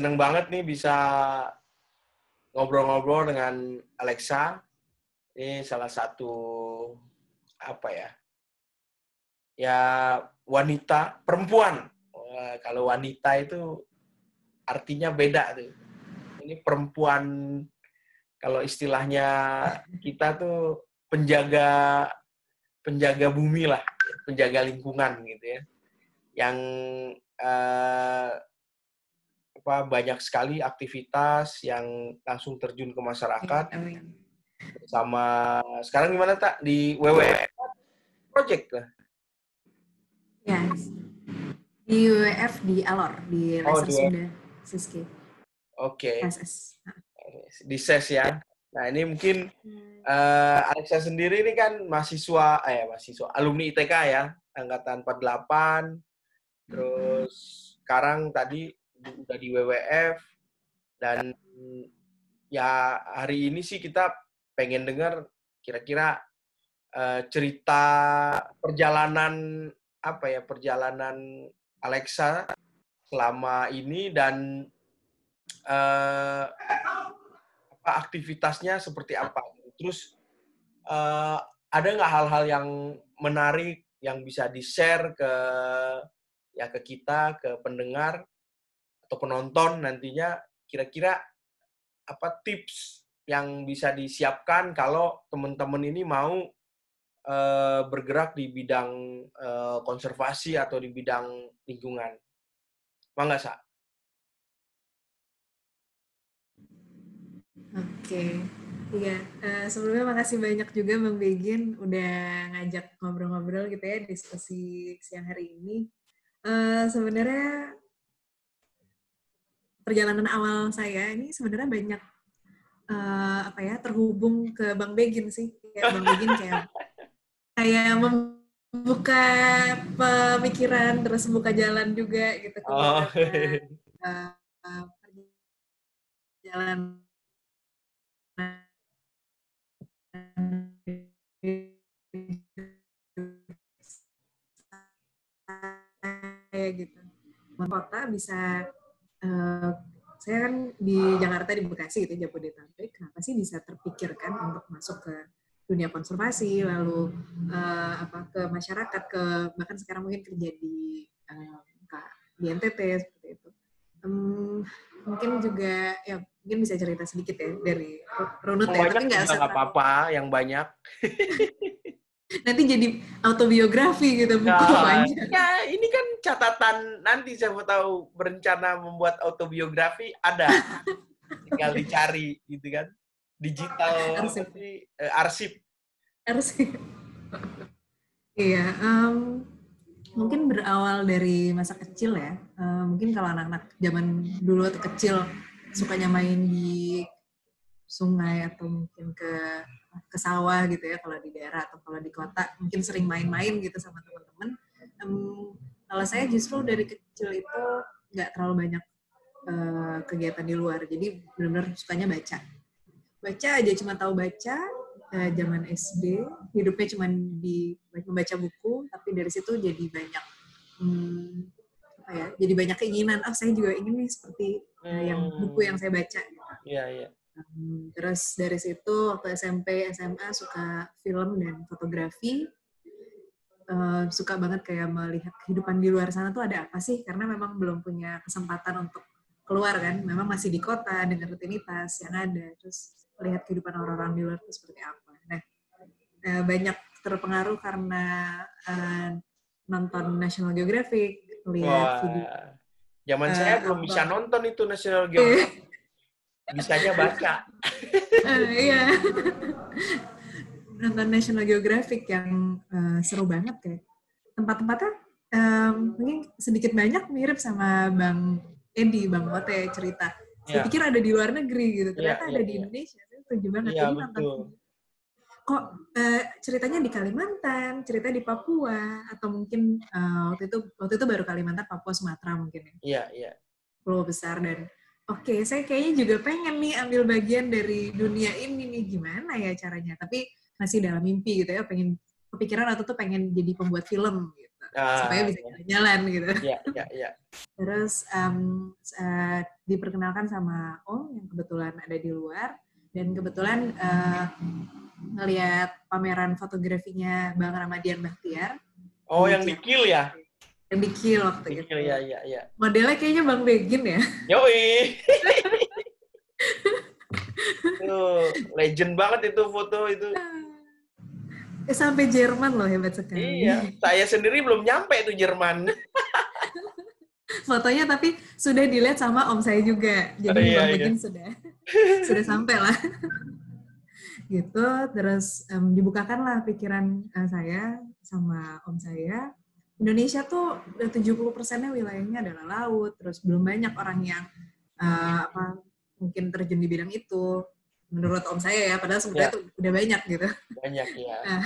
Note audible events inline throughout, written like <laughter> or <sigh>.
seneng banget nih bisa ngobrol-ngobrol dengan Alexa. Ini salah satu apa ya? Ya wanita, perempuan. Kalau wanita itu artinya beda tuh. Ini perempuan kalau istilahnya kita tuh penjaga penjaga bumi lah, penjaga lingkungan gitu ya. Yang eh, apa banyak sekali aktivitas yang langsung terjun ke masyarakat Amin. sama sekarang gimana tak di WWF project lah. Ya. Di WWF di Alor di Oh, Sunda Siski Oke, SS. di SES ya. Nah, ini mungkin eh, Alexa sendiri ini kan mahasiswa eh mahasiswa alumni ITK ya, angkatan 48. Terus sekarang tadi di- udah di WWF dan ya hari ini sih kita pengen dengar kira-kira eh, cerita perjalanan apa ya perjalanan Alexa selama ini dan eh, apa aktivitasnya seperti apa. Terus eh, ada nggak hal-hal yang menarik yang bisa di share ke ya ke kita ke pendengar atau penonton nantinya kira-kira apa tips yang bisa disiapkan kalau teman-teman ini mau eh, bergerak di bidang eh, konservasi atau di bidang lingkungan. Mangga, Sa? Oke. Iya, eh, sebelumnya makasih banyak juga Bang Begin udah ngajak ngobrol-ngobrol gitu ya diskusi siang hari ini. Eh, sebenarnya perjalanan awal saya ini sebenarnya banyak eh, apa ya terhubung ke Bang Begin sih. Kayak Bang Begin kayak <laughs> kayak membuka pemikiran terus membuka jalan juga gitu ke Oh. beberapa, eh, perjalanan saya gitu. Kota bisa saya kan di Jakarta di Bekasi gitu Jabodetabek. Kenapa sih bisa terpikirkan untuk masuk ke dunia konservasi lalu eh, apa ke masyarakat ke bahkan sekarang mungkin kerja di K- di NTT seperti itu. Em, mungkin juga ya mungkin bisa cerita sedikit ya dari runut ya, tapi nggak apa-apa, yang banyak. <laughs> nanti jadi autobiografi gitu buku Nah, panjang. ya ini kan catatan nanti siapa tahu berencana membuat autobiografi ada. <laughs> Tinggal dicari gitu kan. Digital Arsip. sih? Eh, arsip. Harus Iya, em, mungkin berawal dari masa kecil ya. Em, mungkin kalau anak-anak zaman dulu atau kecil sukanya main di sungai atau mungkin ke ke sawah gitu ya kalau di daerah atau kalau di kota mungkin sering main-main gitu sama teman-teman. Em, kalau saya justru dari kecil itu nggak terlalu banyak eh, kegiatan di luar, jadi benar-benar sukanya baca. Baca aja cuma tahu baca, eh, zaman SD hidupnya cuma di membaca buku tapi dari situ jadi banyak hmm, apa ya jadi banyak keinginan oh saya juga ingin nih seperti eh, yang buku yang saya baca gitu. Iya, iya. Terus dari situ waktu SMP SMA suka film dan fotografi Eh, suka banget kayak melihat kehidupan di luar sana tuh ada apa sih karena memang belum punya kesempatan untuk keluar kan memang masih di kota dengan rutinitas yang ada terus melihat kehidupan orang-orang di luar itu seperti apa nah eh, banyak terpengaruh karena eh, nonton National Geographic lihat video Wah. Zaman Eh, saya belum apa? bisa nonton itu National Geographic. <laughs> Bisanya baca. Eh, iya nonton National Geographic yang eh, seru banget kayak tempat-tempatnya em, mungkin sedikit banyak mirip sama Bang Edi, Bang Ote cerita. Saya Iya. pikir ada di luar negeri gitu, Iya, ternyata iya, ada di iya. Indonesia. Saya setuju banget. Jadi nonton betul. kok eh, ceritanya di Kalimantan, cerita di Papua, atau mungkin eh, waktu itu waktu itu baru Kalimantan, Papua, Sumatera mungkin ya Iya, iya. pulau besar dan oke saya kayaknya juga pengen nih ambil bagian dari dunia ini nih gimana ya caranya tapi masih dalam mimpi gitu ya pengen kepikiran atau tuh pengen jadi pembuat film gitu ah, supaya bisa ya. jalan gitu. Iya, iya, iya. Terus um, uh, diperkenalkan sama Om yang kebetulan ada di luar dan kebetulan uh, ngelihat pameran fotografinya Bang Ramadian Bahtiar. Oh, yang di Kill ya? Kill waktu itu. ya, ya, ya. Modelnya kayaknya Bang Begin ya? Yoi! <laughs> Legend banget itu foto itu. Eh, sampai Jerman loh hebat sekali. Iya, saya sendiri belum nyampe itu Jerman. <laughs> Fotonya tapi sudah dilihat sama om saya juga. Jadi oh, iya, iya. sudah <laughs> sudah sampai lah. gitu, terus um, dibukakan lah pikiran uh, saya sama om saya. Indonesia tuh 70 persennya wilayahnya adalah laut, terus belum banyak orang yang uh, apa mungkin terjun di bidang itu menurut om saya ya padahal sebenarnya ya. udah banyak gitu banyak ya <laughs> nah,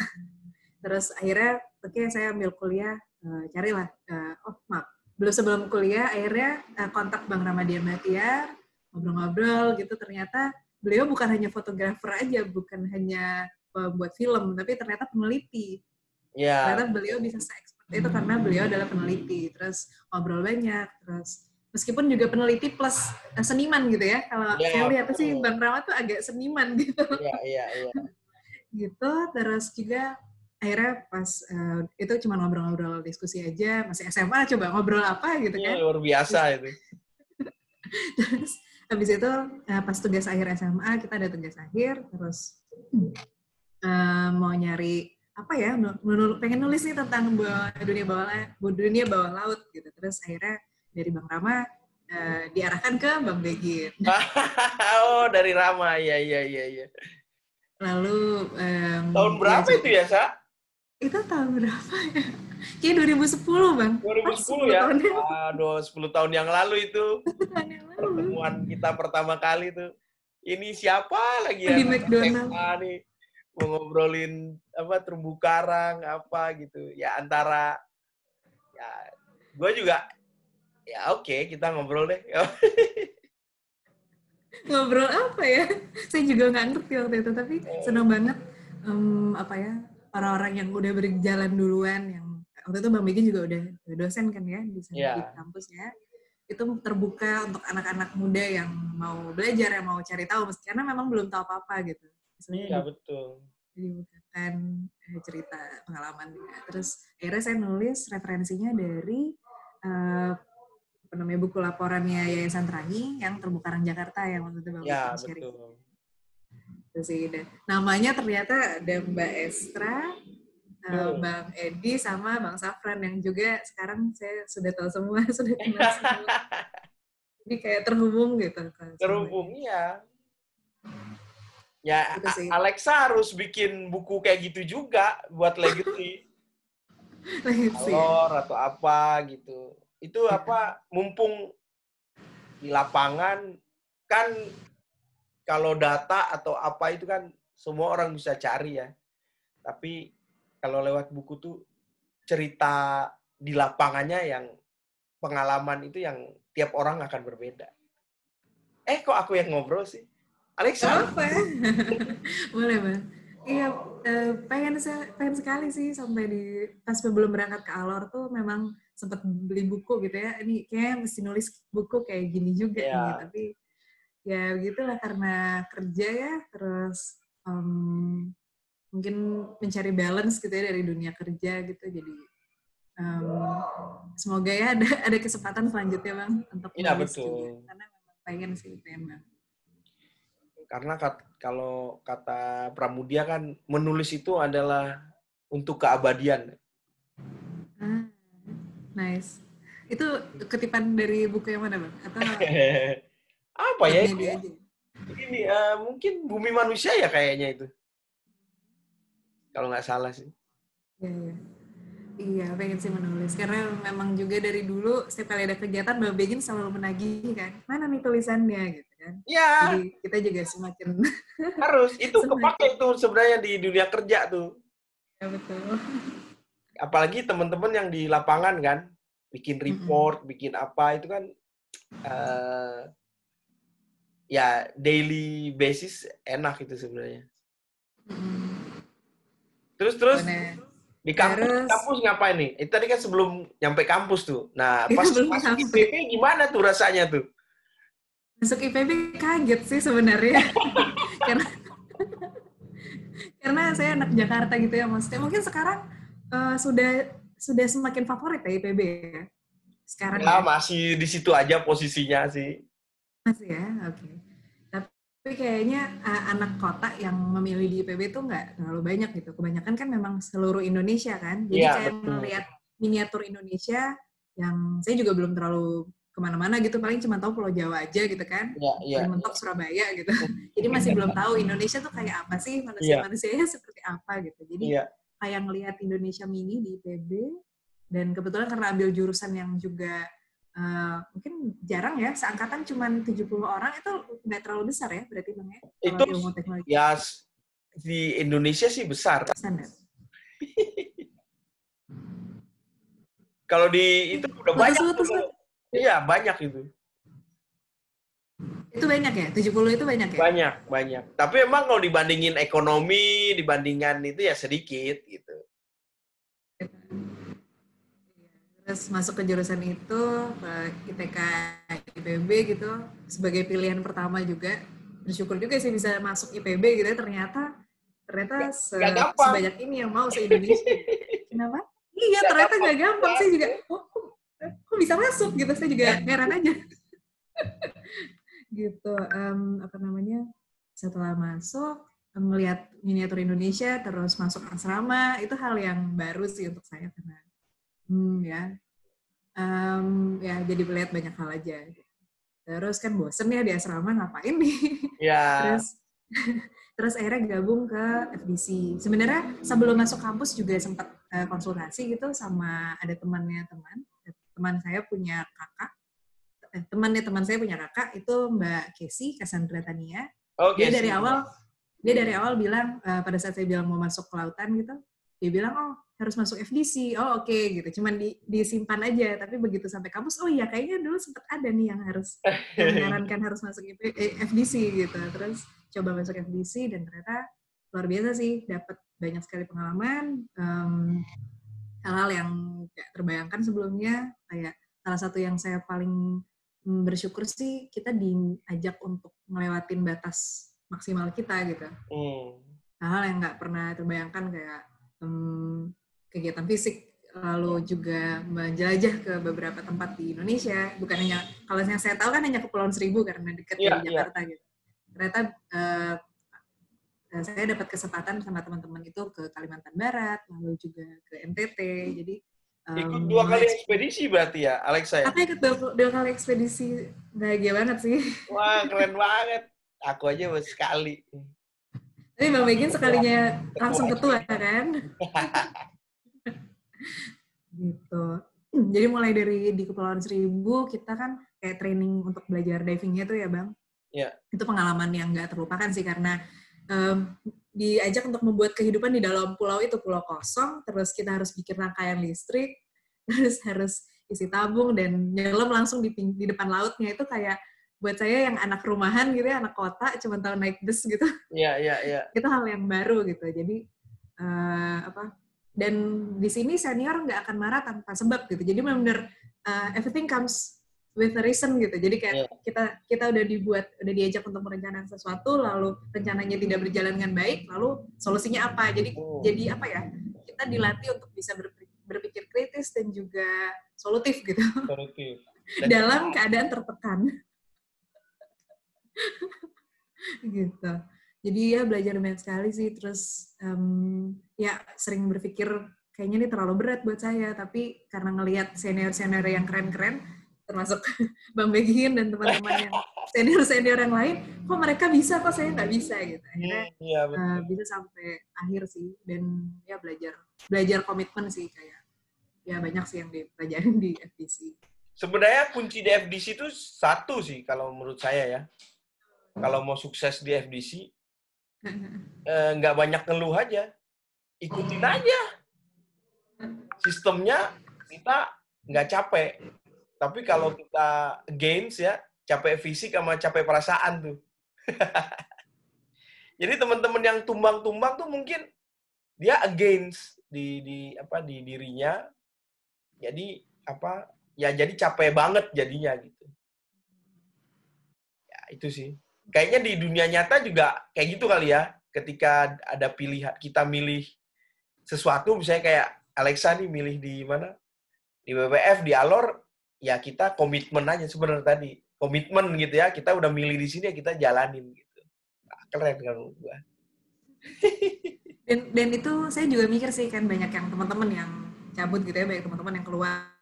terus akhirnya oke okay, saya ambil kuliah uh, carilah uh, oh maaf belum sebelum kuliah akhirnya uh, kontak bang Ramadian Batiar ngobrol-ngobrol gitu ternyata beliau bukan hanya fotografer aja bukan hanya buat film tapi ternyata peneliti ya. ternyata beliau bisa se itu karena beliau adalah peneliti terus ngobrol banyak terus meskipun juga peneliti plus uh, seniman gitu ya. Kalau ya, saya lihat sih Bang Rama tuh agak seniman <laughs> gitu. Iya, iya, iya. gitu, terus juga akhirnya pas uh, itu cuma ngobrol-ngobrol diskusi aja, masih SMA coba ngobrol apa gitu ya, kan. luar biasa itu. <laughs> terus habis itu uh, pas tugas akhir SMA kita ada tugas akhir terus uh, mau nyari apa ya menul pengen nulis nih tentang dunia bawah dunia bawah laut gitu terus akhirnya dari Bang Rama uh, diarahkan ke Bang Begin. <laughs> oh, dari Rama. Iya, iya, iya, iya. Lalu um, tahun berapa ya, itu ya, Sa? Itu tahun berapa ya? Kayak 2010, Bang. 2010 ya? Tahun Aduh, 10 tahun yang lalu itu. <laughs> Pertemuan kita pertama kali tuh. Ini siapa lagi ya? Di McDonald. nih mau ngobrolin apa terumbu karang apa gitu. Ya antara ya gue juga ya oke okay, kita ngobrol deh. <laughs> Ngobrol apa ya? Saya juga nggak ngerti waktu itu tapi oh. senang banget um, apa ya orang-orang yang udah berjalan duluan yang waktu itu bang Bikin juga udah dosen kan ya di sana yeah. di kampus ya. Itu terbuka untuk anak-anak muda yang mau belajar yang mau cari tahu karena memang belum tahu apa-apa gitu Misalnya iya betul dibukakan eh, cerita pengalaman terus akhirnya saya nulis referensinya dari uh, apa namanya buku laporannya Yayasan Terangi yang terumbu karang Jakarta yang waktu itu Bapak ya, sharing. Betul. Dan namanya ternyata ada Mbak Estra, uh, Bang Edi sama Bang Safran yang juga sekarang saya sudah tahu semua, <laughs> sudah kenal semua. <laughs> Jadi kayak terhubung gitu. Terhubung, iya. Ya, Alexa harus bikin buku kayak gitu juga buat legacy. <laughs> legacy. Alor atau apa gitu itu apa mumpung di lapangan kan kalau data atau apa itu kan semua orang bisa cari ya. Tapi kalau lewat buku tuh cerita di lapangannya yang pengalaman itu yang tiap orang akan berbeda. Eh kok aku yang ngobrol sih? Alexa? Apa? <laughs> Boleh, Bang. Iya, eh, pengen pengen sekali sih sampai di pas sebelum berangkat ke Alor tuh memang sempat beli buku gitu ya. Ini kayak mesti nulis buku kayak gini juga yeah. nih, tapi ya begitulah karena kerja ya, terus um, mungkin mencari balance gitu ya dari dunia kerja gitu. Jadi um, semoga ya ada <laughs> ada kesempatan selanjutnya bang untuk yeah, betul. Juga. Karena memang pengen sih pengen bang karena kat, kalau kata Pramudia kan menulis itu adalah untuk keabadian. Ah, nice. Itu ketipan dari buku yang mana, Bang? Atau <laughs> apa ya itu? Ya? Ini uh, mungkin Bumi Manusia ya kayaknya itu. Kalau nggak salah sih. Iya, iya. Iya, pengen sih menulis. Karena memang juga dari dulu setiap kali ada kegiatan, Mbak Begin selalu menagih kan, mana nih tulisannya gitu kan. Iya. Jadi kita juga semakin... <laughs> Harus, itu semakin... kepake tuh sebenarnya di dunia kerja tuh. Ya, betul. Apalagi teman-teman yang di lapangan kan, bikin report, mm-hmm. bikin apa, itu kan uh, ya daily basis enak itu sebenarnya. Mm-hmm. Terus, terus? Di kampus, Terus- kampus ngapain nih? Itu tadi kan sebelum nyampe kampus tuh. Nah, pas pas sampai. IPB gimana tuh rasanya tuh? Masuk IPB kaget sih sebenarnya. <laughs> karena karena saya anak Jakarta gitu ya maksudnya. Mungkin sekarang eh, sudah sudah semakin favorit ya IPB ya. Sekarang Ya, ya. masih di situ aja posisinya sih. Masih ya, oke. Tapi kayaknya uh, anak kota yang memilih di IPB itu nggak terlalu banyak gitu. Kebanyakan kan memang seluruh Indonesia kan. Jadi Iya, kayak betul. melihat miniatur Indonesia yang saya juga belum terlalu ke mana-mana gitu. Paling cuma tahu Pulau Jawa aja gitu kan. Iya, iya. Paling mentok Surabaya gitu. <laughs> Jadi masih belum tahu Indonesia tuh kayak apa sih, manusia-manusianya seperti apa gitu. Jadi Iya. kayak ngelihat Indonesia mini di IPB dan kebetulan karena ambil jurusan yang juga eh, mungkin jarang ya seangkatan cuma 70 orang itu nggak terlalu besar ya berarti bang ya Itu kalau ilmu teknologi ya di Indonesia sih besar. standar <laughs> Kalau di itu udah banyak. tuh. Iya, banyak itu. itu banyak ya 70 itu banyak ya Banyak, banyak. Tapi emang kalau dibandingin ekonomi, dibandingkan itu ya sedikit gitu. terus masuk ke jurusan itu ke ITK IPB gitu sebagai pilihan pertama juga bersyukur juga sih bisa masuk IPB gitu ya ternyata ternyata se- gampang. sebanyak ini yang mau se Indonesia <laughs> kenapa iya ternyata nggak gampang. gampang saya juga oh, kok, kok bisa masuk gitu? Saya juga heran aja. <laughs> Gitu em, apa namanya setelah masuk melihat miniatur Indonesia terus masuk asrama itu hal yang baru sih untuk saya karena hmm, ya em, ya jadi melihat banyak hal aja. Terus kan bosen ya di asrama ngapain nih? Ya, terus terus akhirnya gabung ke FDC sebenarnya sebelum masuk kampus juga sempat eh, konsultasi gitu sama ada temannya teman teman saya punya kakak eh, temannya teman saya punya kakak itu Mbak Kesi Cassandra Tania. Oke. dia dari awal dia dari awal bilang eh, pada saat saya bilang mau masuk kelautan gitu dia bilang oh harus masuk FDC oh oke gitu. Cuman di, disimpan aja. Tapi begitu sampai kampus oh iya kayaknya dulu sempat ada nih yang harus <laughs> yang menyarankan harus masuk IP, eh, FDC gitu. Terus coba masuk FDC dan ternyata luar biasa sih dapat banyak sekali pengalaman em, hal-hal yang gak terbayangkan sebelumnya kayak salah satu yang saya paling mm, bersyukur sih kita diajak untuk ngelewatin batas maksimal kita gitu Hmm. hal-hal yang nggak pernah terbayangkan kayak em, kegiatan fisik lalu juga menjelajah ke beberapa tempat di Indonesia bukan hanya kalau yang saya tahu kan hanya Kepulauan Seribu karena dekat Iya, dari iya. Jakarta gitu ternyata eh, saya dapat kesempatan sama teman-teman itu ke Kalimantan Barat lalu juga ke NTT jadi Ikut dua kali ekspedisi berarti ya, Alexa ya? Aku ikut dua, dua kali ekspedisi bahagia banget sih Wah, keren banget. Aku aja baru sekali. Tapi Bang Begin sekalinya langsung ketua kan? gitu. Jadi mulai dari di Kepulauan Seribu kita kan kayak training untuk belajar divingnya tuh ya Bang. Iya. Itu pengalaman yang nggak terlupakan sih karena em, diajak untuk membuat kehidupan di dalam pulau itu pulau kosong, terus kita harus bikin rangkaian listrik, <laughs> terus harus isi tabung dan nyelam langsung di, di depan lautnya. Itu kayak buat saya yang anak rumahan gitu ya, anak kota, cuma tahu naik bus gitu. <laughs> Iya, iya, iya. itu hal yang baru gitu. Jadi eh, apa dan di sini senior nggak akan marah tanpa sebab gitu. Jadi benar-benar eh, everything comes with a reason gitu jadi kayak Iya. kita kita udah dibuat udah diajak untuk merencanakan sesuatu lalu rencananya tidak berjalan dengan baik lalu solusinya apa jadi Oh. jadi apa ya kita dilatih untuk bisa berpikir, berpikir kritis dan juga solutif gitu Solutif. <laughs> dalam keadaan tertekan. <laughs> gitu. Jadi ya belajar banyak sekali sih. Terus em, ya sering berpikir kayaknya ini terlalu berat buat saya. Tapi karena ngelihat senior-senior yang keren-keren, termasuk <laughs> Bang Begin dan teman-teman yang senior-senior yang lain, kok mereka bisa, kok saya nggak bisa gitu. Akhirnya betul. eh, bisa sampai akhir sih. Dan ya belajar belajar komitmen sih kayak ya banyak sih yang dipelajarin di FDC. Sebenarnya kunci di FDC itu satu sih kalau menurut saya ya. Kalau mau sukses di FDC, <laughs> eh, nggak banyak ngeluh aja. Ikutin aja. <laughs> Sistemnya kita nggak capek. Tapi kalau kita gains ya, capek fisik sama capek perasaan tuh. <laughs> Jadi teman-teman yang tumbang-tumbang tuh mungkin dia against di di apa di dirinya. Jadi apa ya jadi capek banget jadinya gitu. Ya itu sih. Kayaknya di dunia nyata juga kayak gitu kali ya. Ketika ada pilihan kita milih sesuatu misalnya kayak Alexa nih milih di mana? Di WWF di Alor ya kita komitmen aja sebenarnya tadi komitmen gitu ya kita udah milih di sini ya kita jalanin gitu nah, keren kan gua <laughs> dan dan itu saya juga mikir sih kan banyak yang teman-teman yang cabut gitu ya banyak teman-teman yang keluar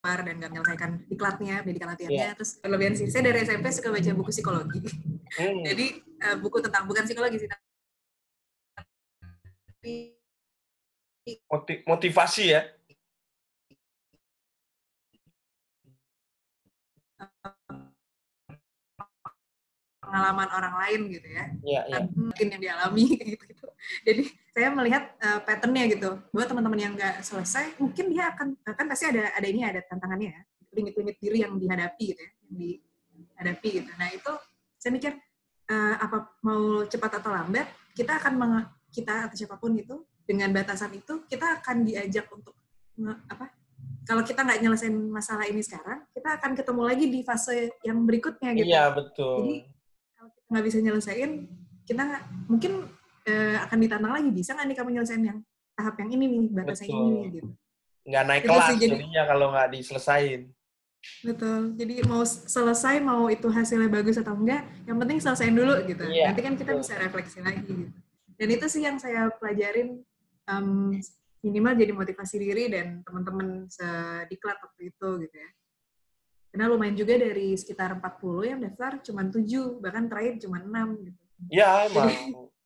dan nggak menyelesaikan diklatnya, pendidikan latihannya. Yeah. Terus kelebihan sih, saya dari SMP suka baca buku psikologi. Hmm. <laughs> Jadi uh, buku tentang bukan psikologi sih, motivasi ya. pengalaman orang lain gitu ya, yeah, yeah. mungkin yang dialami <laughs> gitu, gitu. Jadi saya melihat uh, patternnya gitu, buat teman-teman yang nggak selesai, mungkin dia akan kan pasti ada ada ini ada tantangannya ya, limit-limit diri yang dihadapi gitu ya, yang dihadapi gitu. Nah itu saya mikir uh, apa mau cepat atau lambat kita akan kita atau siapa pun itu dengan batasan itu kita akan diajak untuk apa kalau kita nggak nyelesain masalah ini sekarang, kita akan ketemu lagi di fase yang berikutnya gitu. Iya betul. Jadi nggak bisa nyelesain kita gak, mungkin uh, akan ditantang lagi bisa nggak nih kamu nyelesain yang tahap yang ini nih batasnya ini nih gitu nggak naik gitu kelas sih, jadi, jadinya kalau nggak diselesain betul jadi mau selesai mau itu hasilnya bagus atau enggak yang penting selesaiin dulu gitu iya, nanti kan kita betul. bisa refleksi lagi gitu dan itu sih yang saya pelajarin um, minimal jadi motivasi diri dan teman-teman sediklat waktu itu gitu ya karena lumayan juga dari sekitar 40 yang daftar cuma 7, bahkan terakhir cuma 6 gitu. Ya, emang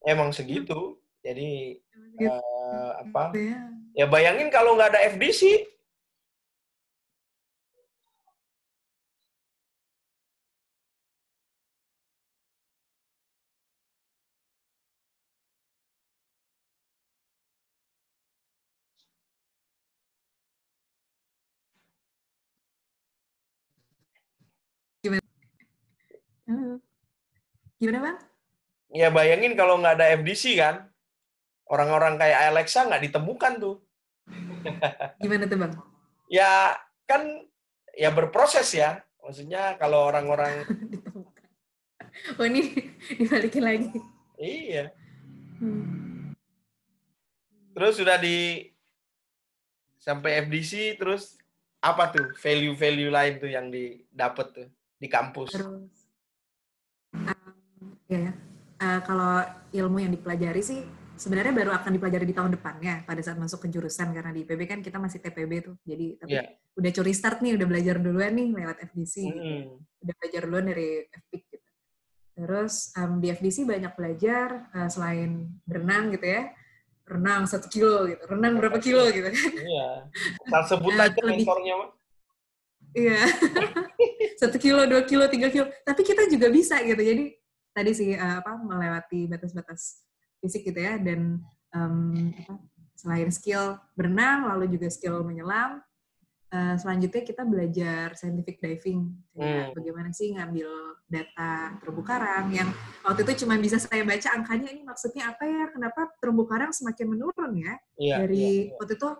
emang segitu. Jadi uh, apa? Ya. ya bayangin kalau nggak ada FDC, Gimana bang? Ya bayangin kalau nggak ada FDC kan, orang-orang kayak Alexa nggak ditemukan tuh. <laughs> Gimana tuh bang? Ya kan ya berproses ya. Maksudnya kalau orang-orang <laughs> Oh ini <laughs> dibalikin lagi. Iya. Hmm. Terus sudah di sampai FDC terus apa tuh value-value lain tuh yang didapat tuh di kampus? Terus ya, uh, kalau ilmu yang dipelajari sih sebenarnya baru akan dipelajari di tahun depannya pada saat masuk ke jurusan karena di IPB kan kita masih TPB tuh. Jadi tapi yeah. udah curi start nih udah belajar duluan nih lewat FDC mm. gitu. udah belajar duluan dari FPIC gitu. Terus um, di FDC banyak belajar uh, selain berenang gitu ya. Renang satu kilo gitu. Renang berapa kilo gitu kan. Iya. Sebut aja mentornya mah iya. <laughs> Satu kilo dua kilo tiga kilo. Tapi kita juga bisa gitu. Jadi tadi sih uh, apa melewati batas-batas fisik gitu ya. Dan um, apa, selain skill berenang lalu juga skill menyelam uh, selanjutnya kita belajar scientific diving. Hmm. bagaimana sih ngambil data terumbu karang yang waktu itu cuma bisa saya baca angkanya ini maksudnya apa ya? Kenapa terumbu karang semakin menurun ya? Yeah, dari yeah, yeah. waktu itu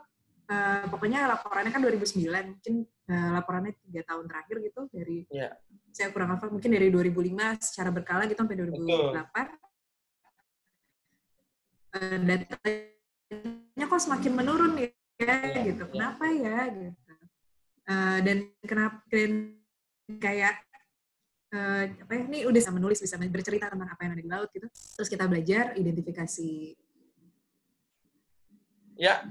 uh, pokoknya laporannya kan 2009 mungkin uh, laporannya tiga tahun terakhir gitu dari yeah saya kurang hafal mungkin dari 2005 secara berkala gitu sampai 2008 uh, eh, datanya kok semakin menurun ya, ya gitu. kenapa ya gitu. Uh, dan kenapa dan kayak uh, apa ya ini udah bisa menulis bisa bercerita tentang apa yang ada di laut gitu. Terus kita belajar identifikasi. Ya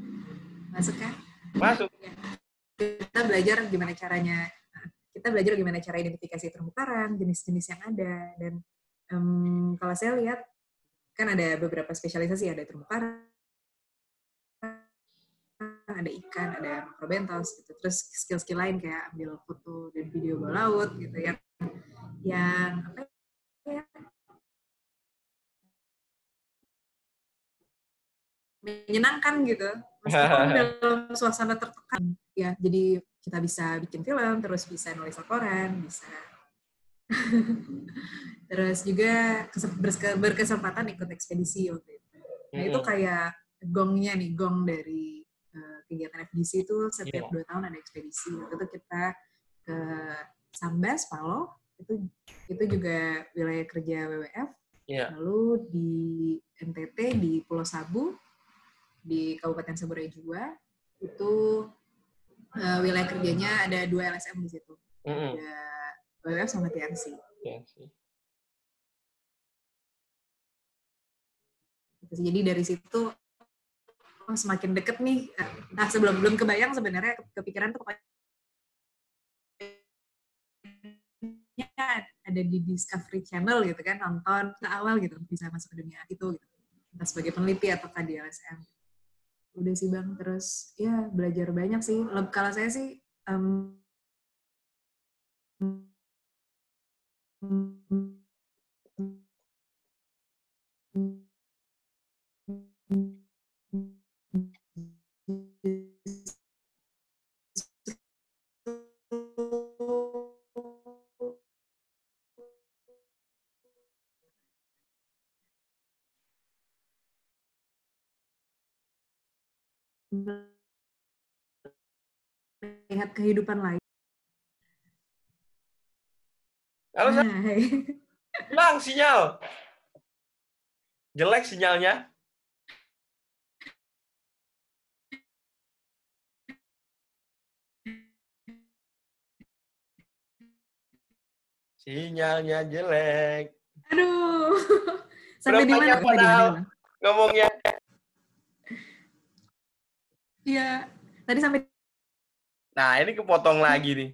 masuk kan masuk. Ya. kita belajar gimana caranya kita belajar gimana cara identifikasi terumbu karang, jenis-jenis yang ada, dan um, kalau saya lihat kan ada beberapa spesialisasi, ada terumbu karang, ada ikan, ada makrobentos, gitu. terus skill-skill lain kayak ambil foto dan video bawah laut, gitu yang yang apa ya? Menyenangkan gitu meskipun <laughs> dalam suasana tertekan ya jadi kita bisa bikin film terus bisa nulis laporan bisa <laughs> Terus juga berkesempatan ikut ekspedisi waktu itu. Nah itu kayak gongnya nih, gong dari uh, kegiatan FDC itu setiap yeah. dua tahun ada ekspedisi. Waktu itu kita ke Sambas, Palo, itu itu juga wilayah kerja WWF. Yeah. Lalu di NTT di Pulau Sabu, di Kabupaten Saburai juga itu uh, wilayah kerjanya ada dua LSM di situ. Mm -hmm. Ada WWF sama TNC. TNC. Jadi dari situ oh, semakin deket nih. Nah sebelum belum kebayang sebenarnya kepikiran tuh ada di Discovery Channel gitu kan nonton ke awal gitu bisa masuk ke dunia itu gitu entah sebagai peneliti atau di LSM udah sih bang. Terus ya belajar banyak sih. Kalau saya sih um, melihat kehidupan lain. Halo, nah, Hilang sinyal. Jelek sinyalnya. Sinyalnya jelek. Aduh. <laughs> Sampai di mana? Ngomongnya Iya. Tadi sampai Nah, ini kepotong lagi nih.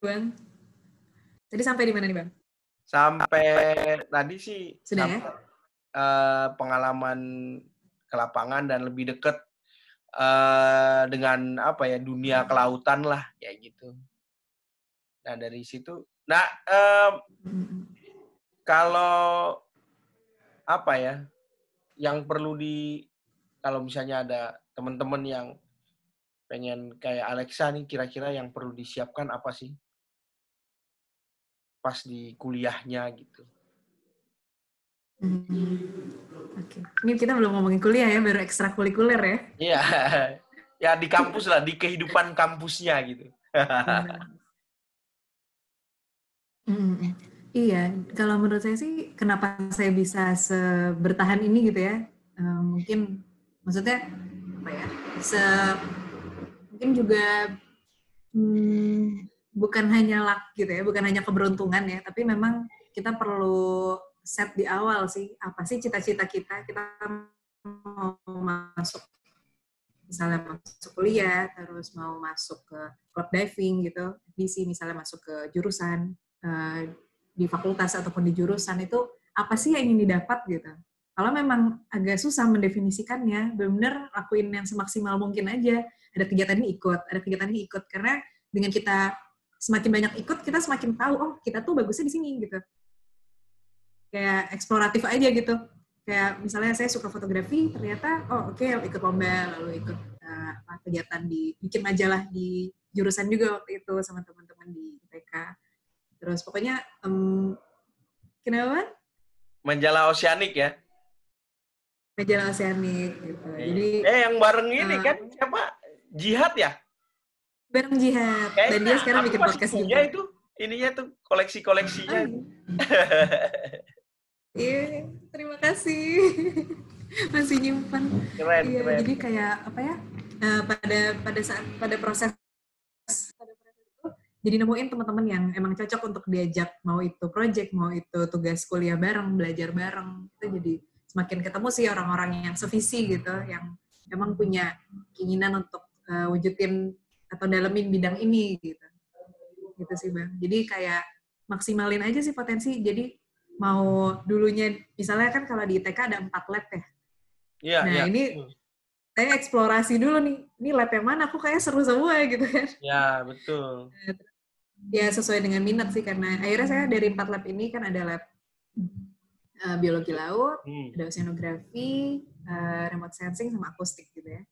Bang. Tadi sampai di mana nih, Bang? Sampai tadi sih Sudah sampai, ya? uh, pengalaman ke lapangan dan lebih dekat uh, dengan apa ya dunia kelautan lah kayak gitu. Nah dari situ, nah uh, kalau apa ya yang perlu di kalau misalnya ada teman-teman yang pengen kayak Alexa nih kira-kira yang perlu disiapkan apa sih pas di kuliahnya gitu. Hmm. Oke, okay. ini kita belum ngomongin kuliah ya, baru ekstrakurikuler ya. Iya, <laughs> ya di kampus lah, di kehidupan kampusnya gitu. <laughs> hmm. Iya, kalau menurut saya sih kenapa saya bisa bertahan ini gitu ya, uh, mungkin maksudnya apa ya, se mungkin juga hmm, bukan hanya luck gitu ya, bukan hanya keberuntungan ya, tapi memang kita perlu set di awal sih, apa sih cita-cita kita, kita mau masuk misalnya masuk kuliah, terus mau masuk ke club diving gitu, DC misalnya masuk ke jurusan, uh, di fakultas ataupun di jurusan itu apa sih yang ingin didapat gitu. Kalau memang agak susah mendefinisikannya, benar-benar lakuin yang semaksimal mungkin aja. Ada kegiatan ini ikut, ada kegiatan ini ikut. Karena dengan kita semakin banyak ikut, kita semakin tahu, oh kita tuh bagusnya di sini gitu. Kayak eksploratif aja gitu. Kayak misalnya saya suka fotografi, ternyata oh oke okay, ikut lomba, lalu ikut uh, kegiatan di bikin majalah di jurusan juga waktu itu sama teman-teman di IPK Terus pokoknya um, kenapa? Majalah Oceanic ya? Majalah Oceanic gitu. Eh, Jadi eh yang bareng ini uh, kan siapa? Jihad ya? Bareng Jihad. Kayaknya Dan dia sekarang bikin podcast juga. itu ininya tuh koleksi-koleksinya. Oh, iya, <laughs> terima kasih. <laughs> Masih nyimpan. Keren, iya, keren. Jadi kayak apa ya? Uh, pada pada saat pada proses jadi nemuin teman-teman yang emang cocok untuk diajak mau itu project mau itu tugas kuliah bareng belajar bareng itu jadi semakin ketemu sih orang-orang yang sevisi gitu yang emang punya keinginan untuk uh, wujudin atau dalemin bidang ini gitu gitu sih bang jadi kayak maksimalin aja sih potensi jadi mau dulunya misalnya kan kalau di ITK ada empat lab ya Iya, nah ya. ini saya eksplorasi dulu nih, ini lab yang mana? Aku kayak seru semua gitu kan. Ya, betul. Ya sesuai dengan minat sih karena akhirnya saya dari empat lab ini kan ada lab uh, biologi laut, hmm. ada oceanografi, uh, remote sensing sama akustik gitu ya.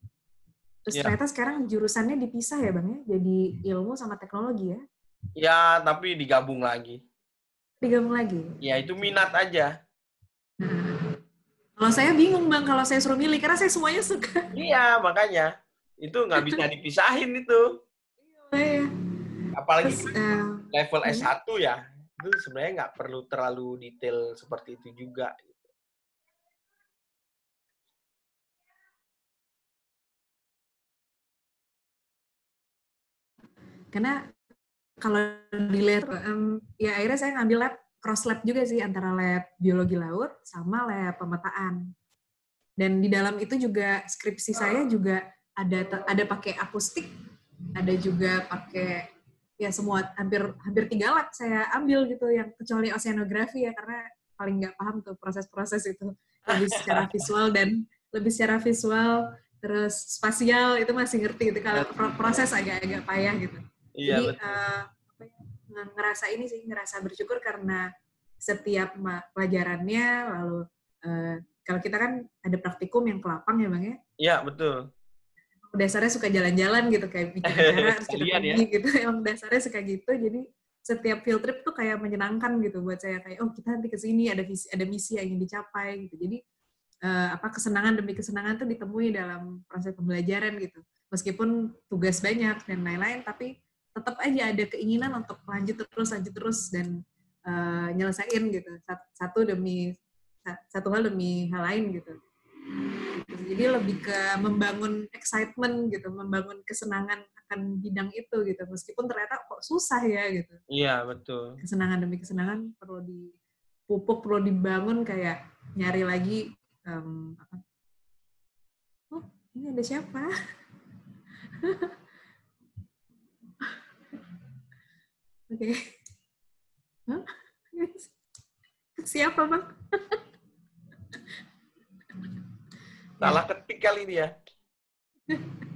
Terus Iya. ternyata sekarang jurusannya dipisah ya bang ya, jadi ilmu sama teknologi ya, Ya, tapi digabung lagi. digabung lagi. Ya, itu minat aja. Nah, kalau saya bingung bang, kalau saya suruh milih karena saya semuanya suka. Iya, makanya. Itu nggak bisa dipisahin itu. Iya. Apalagi Terus eh, level Hmm. S1 ya. Itu sebenarnya nggak perlu terlalu detail seperti itu juga. karena kalau dilihat em, ya akhirnya saya ngambil lab cross lab juga sih antara lab biologi laut sama lab pemetaan dan di dalam itu juga skripsi saya juga ada ada pakai akustik ada juga pakai ya semua hampir hampir tiga lab saya ambil gitu yang kecuali oceanografi ya karena paling nggak paham tuh proses-proses itu. Lebih secara <laughs> visual dan lebih secara visual terus spasial itu masih ngerti gitu. Kalau pro- proses agak-agak payah gitu. Iya, jadi betul. apa nge- ngerasa ini sih ngerasa bersyukur karena setiap pelajarannya lalu eh, kalau kita kan ada praktikum yang ke lapang ya bang ya? Iya, betul. Dasarnya suka jalan-jalan gitu kayak bikin <laughs> acara terus kita Sekalian ya. pergi gitu. <laughs> Emang dasarnya suka gitu. Jadi setiap field trip tuh kayak menyenangkan gitu buat saya. Kayak oh kita nanti ke sini ada visi ada misi yang ingin dicapai gitu. Jadi eh, apa kesenangan demi kesenangan tuh ditemui dalam proses pembelajaran gitu. Meskipun tugas banyak dan lain-lain tapi tetap aja ada keinginan untuk lanjut terus lanjut terus dan eh, nyelesain gitu. Sat- satu demi sa- satu hal demi hal lain gitu jadi lebih ke membangun excitement gitu, membangun kesenangan akan bidang itu gitu. Meskipun ternyata kok susah ya gitu. Iya, betul. Kesenangan demi kesenangan perlu dipupuk, perlu dibangun kayak nyari lagi em, apa? Oh, ini ada siapa? <laughs> Oke. Hah? Siapa, Bang? <laughs> Salah ketik kali dia. <laughs>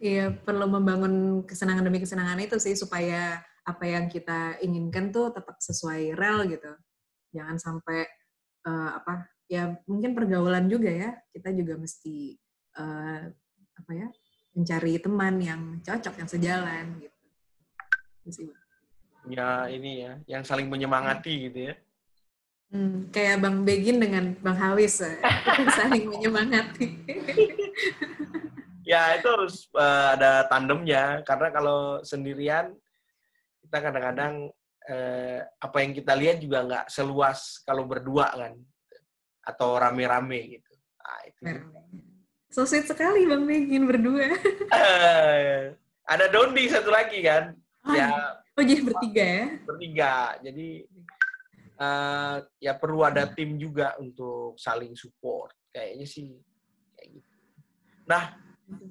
Iya, perlu membangun kesenangan demi kesenangan itu sih supaya apa yang kita inginkan tuh tetap sesuai rel gitu. Jangan sampai eh, apa ya mungkin pergaulan juga ya. Kita juga mesti eh, apa ya mencari teman yang cocok, yang sejalan gitu. Ya, ini ya, yang saling menyemangati gitu ya. Hmm, kayak Bang Begin dengan Bang Hawis eh, <laughs> saling menyemangati. Ya, itu harus eh, ada tandemnya. Karena kalau sendirian, kita kadang-kadang eh, apa yang kita lihat juga nggak seluas kalau berdua kan. Atau rame-rame gitu. Nah, itu. so sweet sekali Bang Begin berdua. Eh, <laughs> ada Dondi satu lagi kan. Ya, Oh jadi bertiga ya? bertiga. Jadi eh, ya perlu ada tim juga untuk saling support. Kayaknya sih kayak gitu. Nah,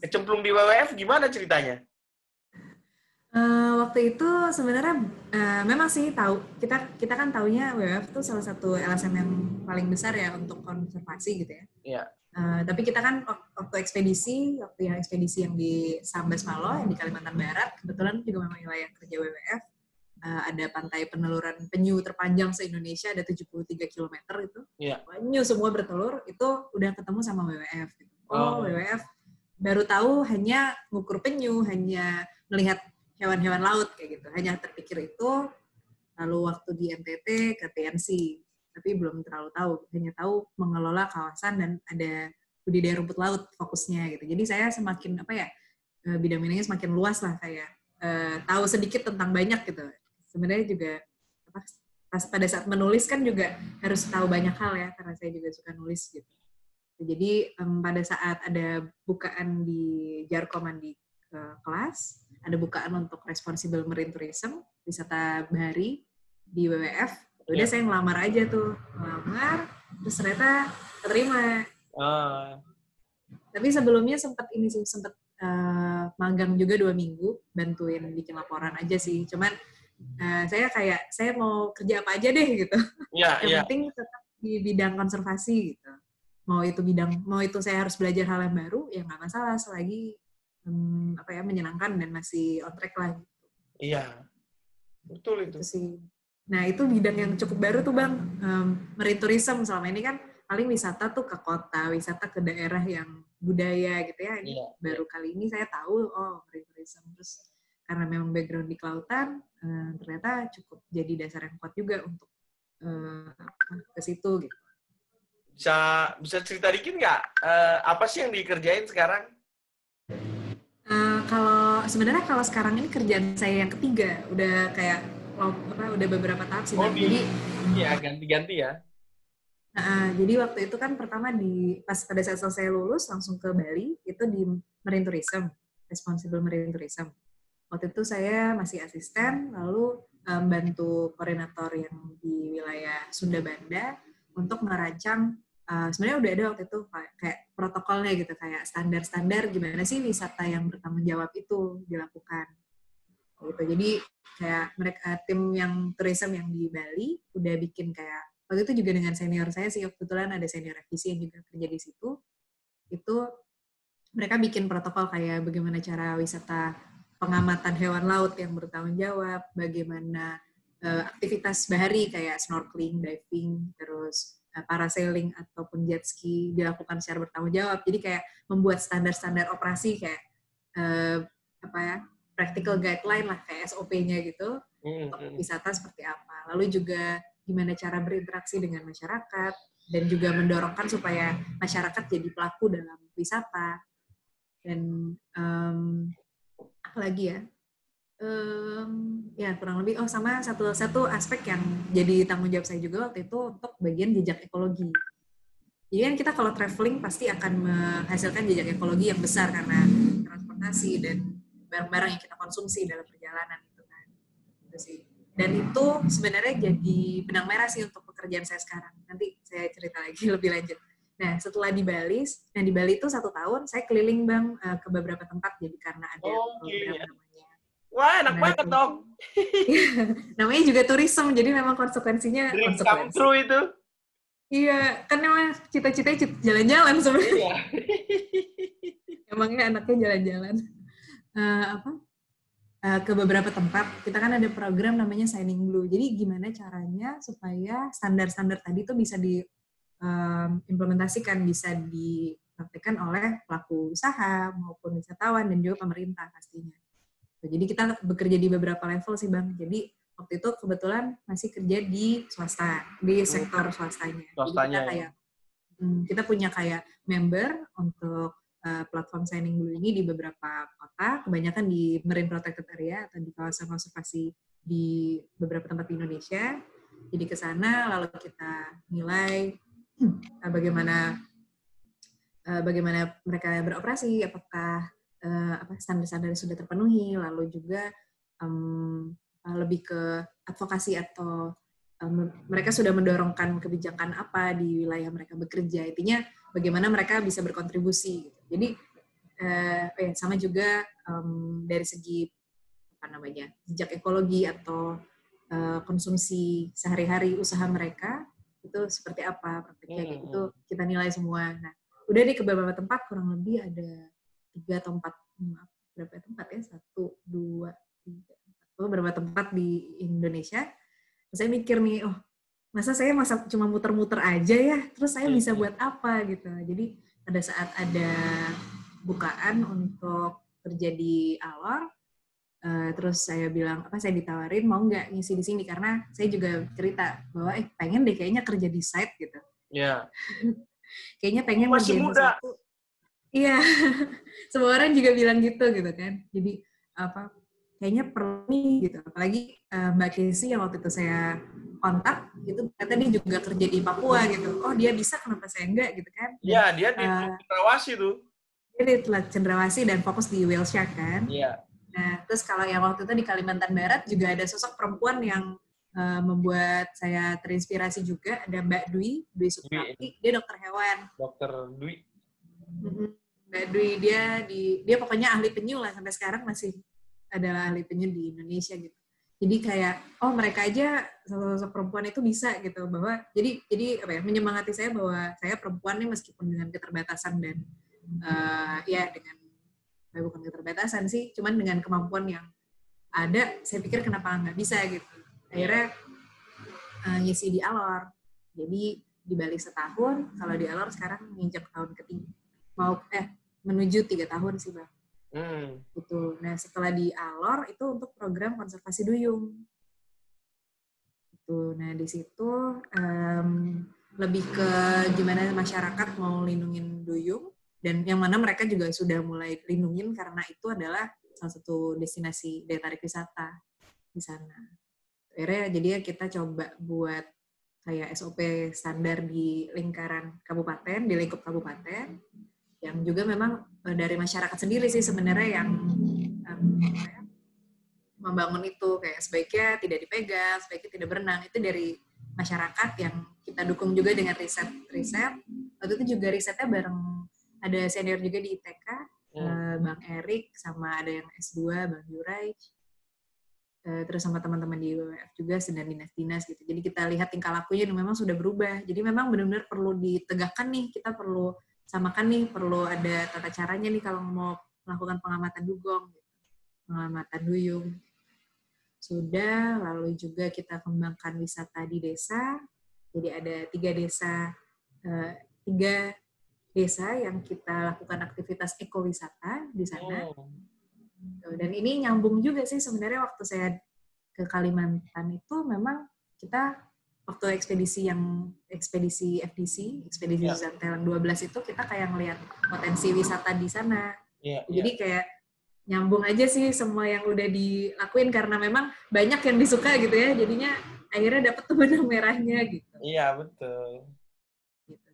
kecemplung di WWF gimana ceritanya? Eh, waktu itu sebenarnya eh, memang sih tahu kita kita kan taunya WWF tuh salah satu LSM yang paling besar ya untuk konservasi gitu ya. Iya. Eh, tapi kita kan wak- waktu ekspedisi, waktu yang ekspedisi yang di Sambas Malo yang di Kalimantan Barat, kebetulan juga memang wilayah kerja WWF. Eh, ada pantai peneluran penyu terpanjang se-Indonesia, ada 73 km itu. Iya. Penyu semua bertelur, itu udah ketemu sama WWF. gitu. Oh. Oh, WWF baru tahu hanya ngukur penyu, hanya melihat hewan-hewan laut kayak gitu. Hanya terpikir itu, lalu waktu di NTT ke TNC tapi belum terlalu tahu hanya tahu mengelola kawasan dan ada budidaya rumput laut fokusnya gitu jadi saya semakin apa ya eh, bidang bidangnya semakin luas lah kayak eh, tahu sedikit tentang banyak gitu sebenarnya juga apa pas pada saat menulis kan juga harus tahu banyak hal ya karena saya juga suka nulis gitu. Jadi em, pada saat ada bukaan di Jarkoman di eh, kelas ada bukaan untuk responsible marine tourism wisata bahari di WWF udah Ya. saya ngelamar aja tuh ngelamar terus ternyata keterima. Ah, tapi sebelumnya sempat ini sih sempat eh, magang juga dua minggu bantuin bikin laporan aja sih. Cuman eh, saya kayak saya mau kerja apa aja deh gitu Iya, <laughs> yang iya. penting tetap di bidang konservasi gitu mau itu bidang mau itu saya harus belajar hal yang baru ya nggak masalah selagi hmm, apa ya menyenangkan dan masih on track lah gitu. Iya. Betul itu. itu sih. Nah itu bidang yang cukup baru tuh bang, um, marine tourism selama ini kan paling wisata tuh ke kota, wisata ke daerah yang budaya gitu ya. Ini Iya, baru kali ini saya tahu oh marine tourism terus karena memang background di kelautan eh, ternyata cukup jadi dasar yang kuat juga untuk apa, ke situ gitu. Bisa bisa cerita dikit nggak? Eh, apa sih yang dikerjain sekarang? Eh, kalau sebenarnya kalau sekarang ini kerjaan saya yang ketiga udah kayak udah beberapa tahap sih. Oh, di- Jadi Ya ganti-ganti ya. Nah, jadi waktu itu kan pertama di pas pada saat selesai lulus langsung ke Bali itu di Marine Tourism, Responsible Marine Tourism. Waktu itu saya masih asisten, lalu em, bantu koordinator yang di wilayah Sunda Banda untuk merancang. eh, sebenarnya udah ada waktu itu kayak, protokolnya gitu, kayak standar-standar gimana sih wisata yang bertanggung jawab itu dilakukan. Gitu. Jadi kayak mereka tim yang tourism yang di Bali udah bikin kayak waktu itu juga dengan senior saya sih kebetulan ada senior revisi yang juga kerja di situ itu mereka bikin protokol kayak bagaimana cara wisata pengamatan hewan laut yang bertanggung jawab bagaimana eh, aktivitas bahari kayak snorkeling diving terus eh, parasailing ataupun jet ski dilakukan secara bertanggung jawab jadi kayak membuat standar-standar operasi kayak eh, apa ya practical guideline lah kayak SOP-nya gitu untuk hmm. wisata seperti apa. Lalu juga gimana cara berinteraksi dengan masyarakat dan juga mendorongkan supaya masyarakat jadi pelaku dalam wisata. Dan em, apa lagi ya? Em, ya kurang lebih. Oh sama satu satu aspek yang jadi tanggung jawab saya juga waktu itu untuk bagian jejak ekologi. Jadi kan kita kalau traveling pasti akan menghasilkan jejak ekologi yang besar karena transportasi dan barang-barang yang kita konsumsi dalam perjalanan itu kan. Itu sih. Dan itu sebenarnya jadi benang merah sih untuk pekerjaan saya sekarang. Nanti saya cerita lagi <laughs> lebih lanjut. Nah, setelah di Bali, nah di Bali itu satu tahun saya keliling bang eh, ke beberapa tempat jadi karena ada Oke. program namanya. Wah enak Nah, banget dong. <laughs> namanya juga tourism, jadi memang konsekuensinya Dream come konsekuensi. true itu. Iya, kan memang cita-citanya cita jalan-jalan sebenarnya. Iya. <laughs> Emangnya anaknya jalan-jalan. Eh, apa? Eh, ke beberapa tempat. Kita kan ada program namanya Signing Blue. Jadi gimana caranya supaya standar-standar tadi itu bisa diimplementasikan, bisa dipraktekkan oleh pelaku usaha maupun wisatawan dan juga pemerintah pastinya. Jadi kita bekerja di beberapa level sih bang. Jadi waktu itu kebetulan masih kerja di swasta, di sektor swastanya. Jadi Swastanya, kita ya. kayak hmm, kita punya kayak member untuk uh, platform signing blue ini di beberapa kota, kebanyakan di marine protected area atau di kawasan konservasi di beberapa tempat di Indonesia. Jadi ke sana lalu kita nilai uh, bagaimana uh, bagaimana mereka beroperasi, apakah uh, apa standar-standar sudah terpenuhi, lalu juga um, uh, lebih ke advokasi atau um, mereka sudah mendorongkan kebijakan apa di wilayah mereka bekerja. Intinya bagaimana mereka bisa berkontribusi. Gitu. Jadi eh, eh, sama juga um, dari segi apa namanya jejak ekologi atau konsumsi sehari-hari usaha mereka itu seperti apa prakteknya kayak Hmm. gitu kita nilai semua. Nah udah nih ke beberapa tempat kurang lebih ada tiga atau empat maaf, berapa tempat ya? Satu dua tiga empat. Oh, beberapa tempat di Indonesia. Terus saya mikir nih oh masa saya masa cuma muter-muter aja ya? Terus saya bisa buat apa gitu? Jadi pada saat ada bukaan untuk kerja di Alor eh, terus saya bilang apa saya ditawarin mau nggak ngisi di sini karena saya juga cerita bahwa eh pengen deh kayaknya kerja di site gitu Ya. <laughs> kayaknya pengen Masih muda. Iya, <laughs> semua orang juga bilang gitu gitu kan. Jadi apa? Kayaknya perlu nih gitu. Apalagi eh, Mbak Casey yang waktu itu saya kontak, itu ternyata dia juga kerja di Papua gitu. Oh dia bisa, kenapa saya enggak gitu kan? Iya, dia di Eh, Rawasi tuh. Dia di Teluk Cendrawasih dan fokus di Whale Shark kan. Iya. Nah, terus kalau yang waktu itu di Kalimantan Barat juga ada sosok perempuan yang eh, membuat saya terinspirasi juga. Ada Mbak Dwi, Dwi Suprapti, dia dokter hewan. Dokter Dwi. Mm-mm. Mbak Dwi dia di dia pokoknya ahli penyu lah sampai sekarang masih adalah ahli penyu di Indonesia gitu. Jadi kayak oh mereka aja sosok perempuan itu bisa gitu bahwa jadi jadi apa ya menyemangati saya bahwa saya perempuan nih meskipun dengan keterbatasan dan eh, ya dengan eh, bukan keterbatasan sih, cuman dengan kemampuan yang ada, saya pikir kenapa nggak bisa gitu. Akhirnya eh, ngisi di Alor. Jadi di Bali setahun, kalau di Alor sekarang nginjak tahun ketiga. Mau eh menuju tiga tahun sih bang. Hmm. Gitu. Nah setelah di Alor itu untuk program konservasi duyung. Gitu. Nah di situ um, lebih ke gimana masyarakat mau lindungin duyung dan yang mana mereka juga sudah mulai lindungin karena itu adalah salah satu destinasi daya tarik wisata di sana. Akhirnya jadi kita coba buat kayak SOP standar di lingkaran kabupaten, di lingkup kabupaten, yang juga memang eh, dari masyarakat sendiri sih sebenarnya yang um, membangun itu kayak sebaiknya tidak dipegang, sebaiknya tidak berenang itu dari masyarakat yang kita dukung juga dengan riset riset. Waktu itu juga risetnya bareng ada senior juga di ITK, hmm. Eh, Bang Erik sama ada yang S2 Bang Yurai Eh, terus sama teman-teman di WWF juga sedang dinas-dinas gitu. Jadi kita lihat tingkah lakunya memang sudah berubah. Jadi memang benar-benar perlu ditegakkan nih, kita perlu samakan nih, perlu ada tata caranya nih kalau mau melakukan pengamatan dugong, gitu. pengamatan duyung. Sudah, lalu juga kita kembangkan wisata di desa. Jadi ada tiga desa, eh, tiga desa yang kita lakukan aktivitas ekowisata di sana. Oh. Dan ini nyambung juga sih sebenarnya waktu saya ke Kalimantan itu memang kita waktu ekspedisi yang ekspedisi FDC, ekspedisi yeah. Zantelan 12 itu kita kayak ngelihat potensi wisata di sana. Yeah, Jadi yeah. kayak nyambung aja sih semua yang udah dilakuin karena memang banyak yang disuka gitu ya. Jadinya akhirnya dapat tuh benang merahnya gitu. Iya, betul.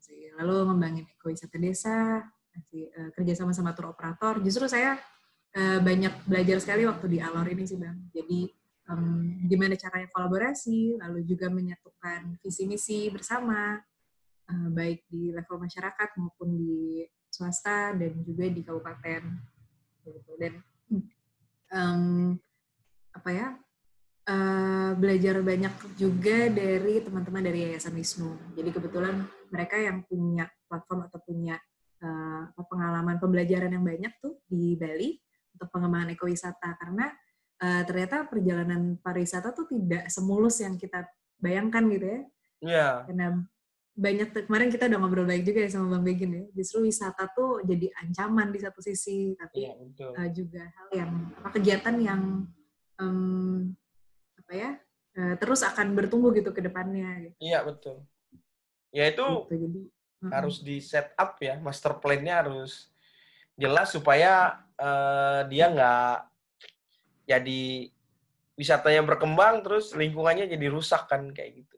Sih. Lalu ngembangin ekowisata desa, masih uh, kerja sama sama tur operator. Justru saya uh, banyak belajar sekali waktu di Alor ini sih bang. Jadi um, gimana caranya kolaborasi, lalu juga menyatukan visi misi bersama, uh, baik di level masyarakat maupun di swasta dan juga di kabupaten. Gitu. Dan um, apa ya? Uh, belajar banyak juga dari teman-teman dari Yayasan Wisnu. Jadi kebetulan mereka yang punya platform atau punya uh, pengalaman pembelajaran yang banyak tuh di Bali untuk pengembangan ekowisata karena uh, ternyata perjalanan pariwisata tuh tidak semulus yang kita bayangkan gitu ya. Iya. Yeah. Karena banyak kemarin kita udah ngobrol baik juga ya sama Bang Begin ya. Justru wisata tuh jadi ancaman di satu sisi, tapi yeah, iya, uh, juga hal yang apa kegiatan yang um, apa ya uh, terus akan bertumbuh gitu ke depannya. Gitu. Iya betul. Ya itu gitu, jadi, harus di set up ya, master plan-nya harus jelas supaya uh, dia nggak jadi wisatanya berkembang terus lingkungannya jadi rusak kan kayak gitu.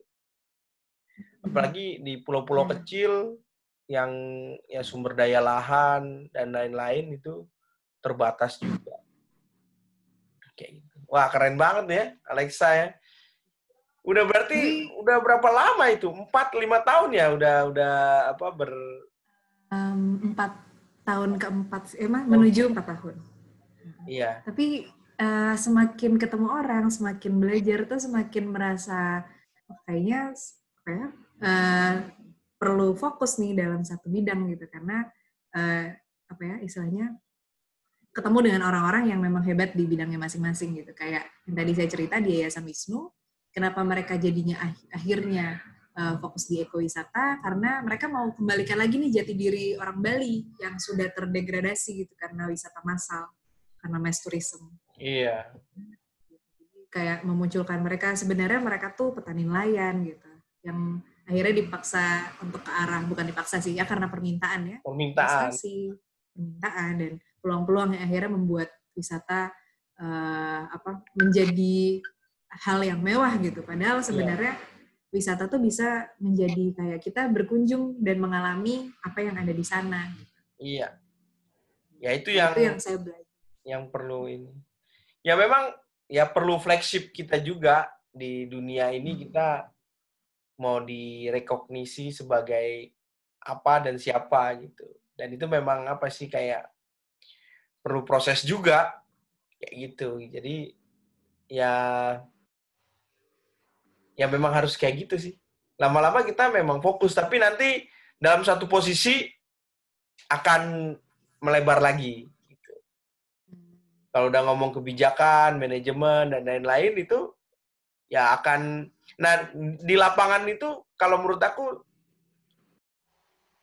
Apalagi di pulau-pulau hmm. kecil yang ya sumber daya lahan dan lain-lain itu terbatas juga. Kayak gitu. Wah, keren banget ya Alexa ya. Udah berarti hmm. udah berapa lama itu? Empat lima tahun ya udah udah apa ber um, empat tahun keempat, emang oh. menuju empat tahun. Iya. Tapi uh, semakin ketemu orang, semakin belajar tuh semakin merasa oh, kayaknya kayak uh, eh, perlu fokus nih dalam satu bidang gitu karena uh, apa ya istilahnya ketemu dengan orang-orang yang memang hebat di bidangnya masing-masing gitu. Kayak yang tadi saya cerita di Yayasan Wisnu, kenapa mereka jadinya akhirnya uh, fokus di ekowisata karena mereka mau kembalikan lagi nih jati diri orang Bali yang sudah terdegradasi gitu karena wisata massal, karena mass tourism. Iya. Kayak memunculkan mereka sebenarnya mereka tuh petani nelayan gitu, yang akhirnya dipaksa untuk ke arah bukan dipaksa sih ya karena permintaan ya. Permintaan. Investasi, permintaan dan peluang-peluang yang akhirnya membuat wisata uh, apa menjadi hal yang mewah gitu. Padahal iya. sebenarnya yeah wisata tuh bisa menjadi kayak kita berkunjung dan mengalami apa yang ada di sana. Iya. Ya itu yang itu yang saya belajar. Yang perlu ini. Ya memang ya perlu flagship kita juga di dunia ini hmm. kita mau direkognisi sebagai apa dan siapa gitu. Dan itu memang apa sih kayak perlu proses juga kayak gitu. Jadi ya ya memang harus kayak gitu sih. Lama-lama kita memang fokus, tapi nanti dalam satu posisi akan melebar lagi. Gitu. Kalau udah ngomong kebijakan, manajemen, dan lain-lain itu ya akan, nah di lapangan itu kalau menurut aku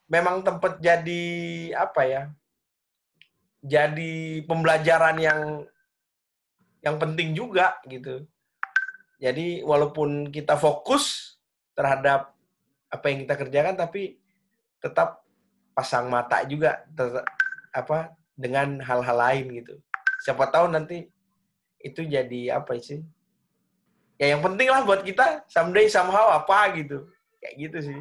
memang tempat jadi apa ya? Jadi pembelajaran yang yang penting juga gitu. Jadi walaupun kita fokus terhadap apa yang kita kerjakan, tapi tetap pasang mata juga tetap, apa dengan hal-hal lain gitu. Siapa tahu nanti itu jadi apa sih? Ya yang penting lah buat kita someday somehow apa gitu. Kayak gitu sih.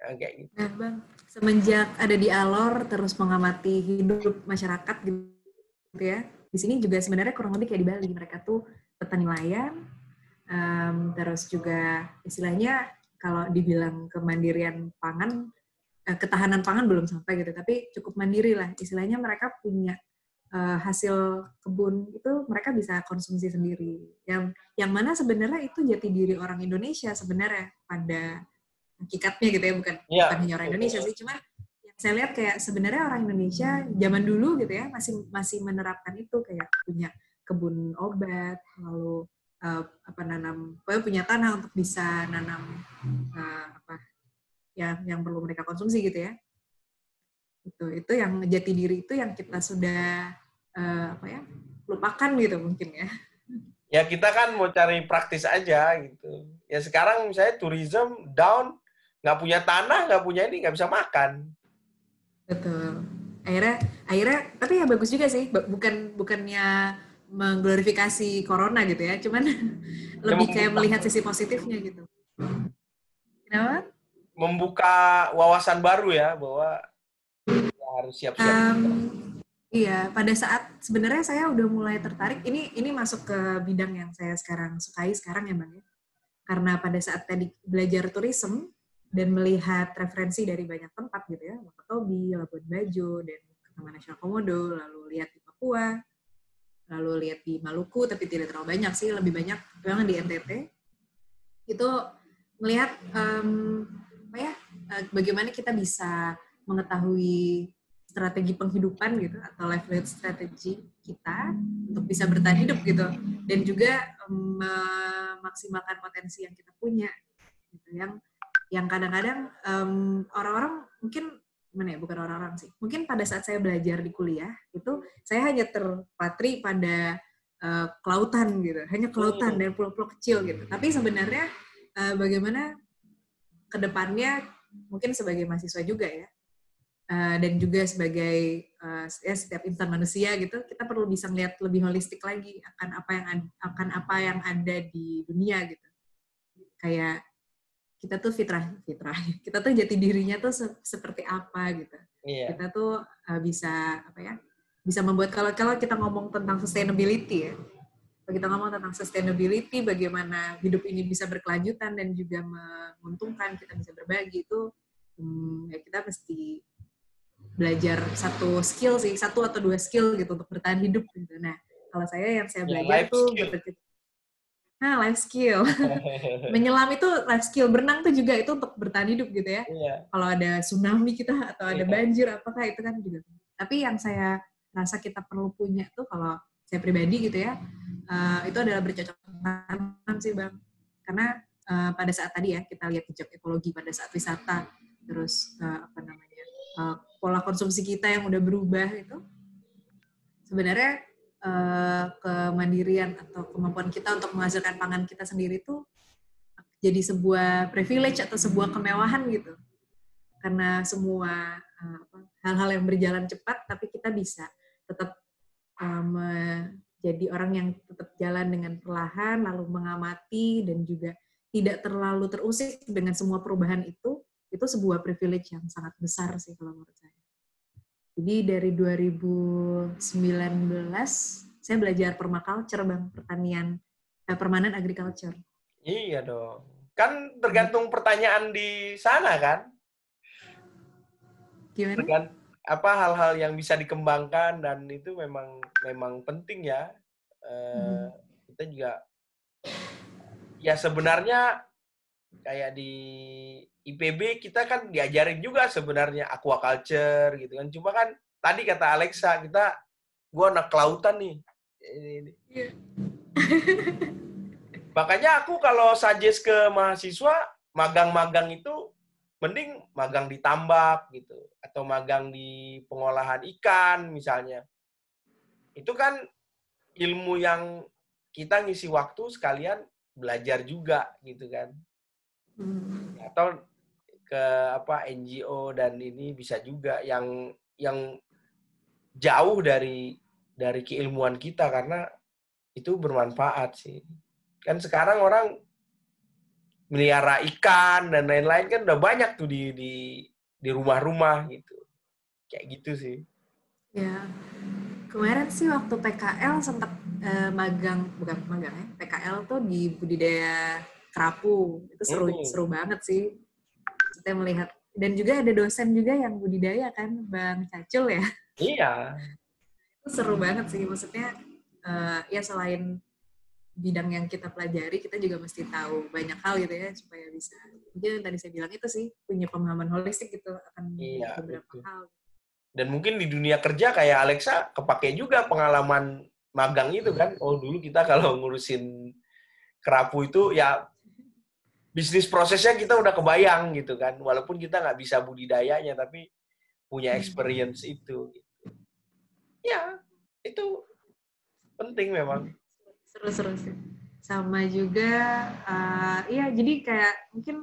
Ya, kayak gitu. Nah, Bang, semenjak ada di Alor terus mengamati hidup masyarakat gitu ya. Di sini juga sebenarnya kurang lebih kayak di Bali mereka tuh petani nelayan um, terus juga istilahnya kalau dibilang kemandirian pangan eh, ketahanan pangan belum sampai gitu tapi cukup mandiri lah. Istilahnya mereka punya uh, hasil kebun itu mereka bisa konsumsi sendiri. Yang yang mana sebenarnya itu jati diri orang Indonesia sebenarnya pada hakikatnya gitu ya bukan ya. bukan hanya orang Indonesia sih cuma saya lihat kayak sebenarnya orang Indonesia zaman dulu gitu ya masih masih menerapkan itu kayak punya kebun obat lalu uh, apa nanam punya tanah untuk bisa nanam uh, apa ya yang perlu mereka konsumsi gitu ya. Itu itu yang jati diri itu yang kita sudah uh, apa ya lupakan gitu mungkin ya. Ya kita kan mau cari praktis aja gitu. Ya sekarang misalnya tourism down nggak punya tanah nggak punya ini nggak bisa makan Betul. Akhirnya, akhirnya, tapi ya bagus juga sih. Bukan bukannya mengglorifikasi corona gitu ya, cuman <laughs> lebih kayak melihat sisi positifnya gitu. Kenapa? Membuka wawasan baru ya bahwa ya harus siap-siap. Um, iya, pada saat sebenarnya saya udah mulai tertarik. Ini ini masuk ke bidang yang saya sekarang sukai sekarang ya bang ya. Karena pada saat tadi belajar tourism, dan melihat referensi dari banyak tempat gitu ya, Wakatobi, Labuan Bajo, dan Taman Nasional Komodo, lalu lihat di Papua, lalu lihat di Maluku, tapi tidak terlalu banyak sih, lebih banyak memang di NTT. Itu melihat um, apa ya, eh, bagaimana kita bisa mengetahui strategi penghidupan gitu atau livelihood strategi kita untuk bisa bertahan hidup gitu dan juga memaksimalkan potensi yang kita punya gitu yang yang kadang-kadang um, orang-orang mungkin mana ya bukan orang-orang sih mungkin pada saat saya belajar di kuliah itu saya hanya terpatri pada uh, kelautan gitu hanya kelautan dan pulau-pulau kecil gitu. Tapi sebenarnya uh, bagaimana ke depannya mungkin sebagai mahasiswa juga ya uh, dan juga sebagai uh, ya setiap insan manusia gitu kita perlu bisa melihat lebih holistik lagi akan apa yang akan apa yang ada di dunia gitu. Kayak kita tuh fitrah fitrah. <laughs> Kita tuh jati dirinya tuh se seperti apa gitu. Yeah. kita tuh uh, bisa apa ya bisa membuat kalau kalau kita ngomong tentang sustainability ya kalau kita ngomong tentang sustainability bagaimana hidup ini bisa berkelanjutan dan juga menguntungkan kita bisa berbagi itu hmm, ya kita mesti belajar satu skill sih satu atau dua skill gitu untuk bertahan hidup gitu. Nah kalau saya yang saya belajar yeah, tuh Nah, life skill. <laughs> Menyelam itu life skill. Berenang tuh juga itu untuk bertahan hidup gitu ya. Iya. Kalau ada tsunami kita atau ada iya. banjir apakah itu kan juga. Tapi yang saya rasa kita perlu punya tuh kalau saya pribadi gitu ya, uh, itu adalah bercocok tanam sih bang. Karena uh, pada saat tadi ya kita lihat jejak ekologi pada saat wisata, terus uh, apa namanya uh, pola konsumsi kita yang udah berubah itu, sebenarnya uh, kemandirian atau kemampuan kita untuk menghasilkan pangan kita sendiri itu jadi sebuah privilege atau sebuah kemewahan gitu karena semua uh, hal-hal yang berjalan cepat tapi kita bisa tetap uh, menjadi orang yang tetap jalan dengan perlahan lalu mengamati dan juga tidak terlalu terusik dengan semua perubahan itu itu sebuah privilege yang sangat besar sih kalau menurut saya. Jadi dari 2019 saya belajar permaculture bang, pertanian eh, permanen agriculture. Iya dong. Kan tergantung pertanyaan di sana kan? Gimana? Tergant apa hal-hal yang bisa dikembangkan dan itu memang memang penting ya. Uh, hmm. Kita juga ya sebenarnya kayak di IPB kita kan diajarin juga sebenarnya aquaculture gitu kan. Cuma kan tadi kata Alexa kita gue anak kelautan nih. Ini, Yeah. <laughs> Makanya aku kalau suggest ke mahasiswa magang-magang itu mending magang di tambak gitu atau magang di pengolahan ikan misalnya itu kan ilmu yang kita ngisi waktu sekalian belajar juga gitu kan hmm. atau ke apa NGO dan ini bisa juga yang yang jauh dari dari keilmuan kita karena itu bermanfaat sih kan sekarang orang melihara ikan dan lain-lain kan udah banyak tuh di di di rumah-rumah gitu. Kayak gitu sih. Ya. Kemarin sih waktu PKL sempat eh, magang bukan magang ya, PKL tuh di budidaya kerapu. Itu seru hmm. seru banget sih. Kita melihat dan juga ada dosen juga yang budidaya kan, Bang Cacul ya. Iya. Itu seru banget sih maksudnya uh, ya selain bidang yang kita pelajari kita juga mesti tahu banyak hal gitu ya supaya bisa mungkin tadi saya bilang itu sih punya pemahaman holistik gitu akan iya, beberapa betul. hal dan mungkin di dunia kerja kayak Alexa kepake juga pengalaman magang itu kan oh dulu kita kalau ngurusin kerapu itu ya bisnis prosesnya kita udah kebayang gitu kan walaupun kita nggak bisa budidayanya tapi punya hmm. experience itu gitu. ya itu penting memang seru-seru sih sama juga uh, iya jadi kayak mungkin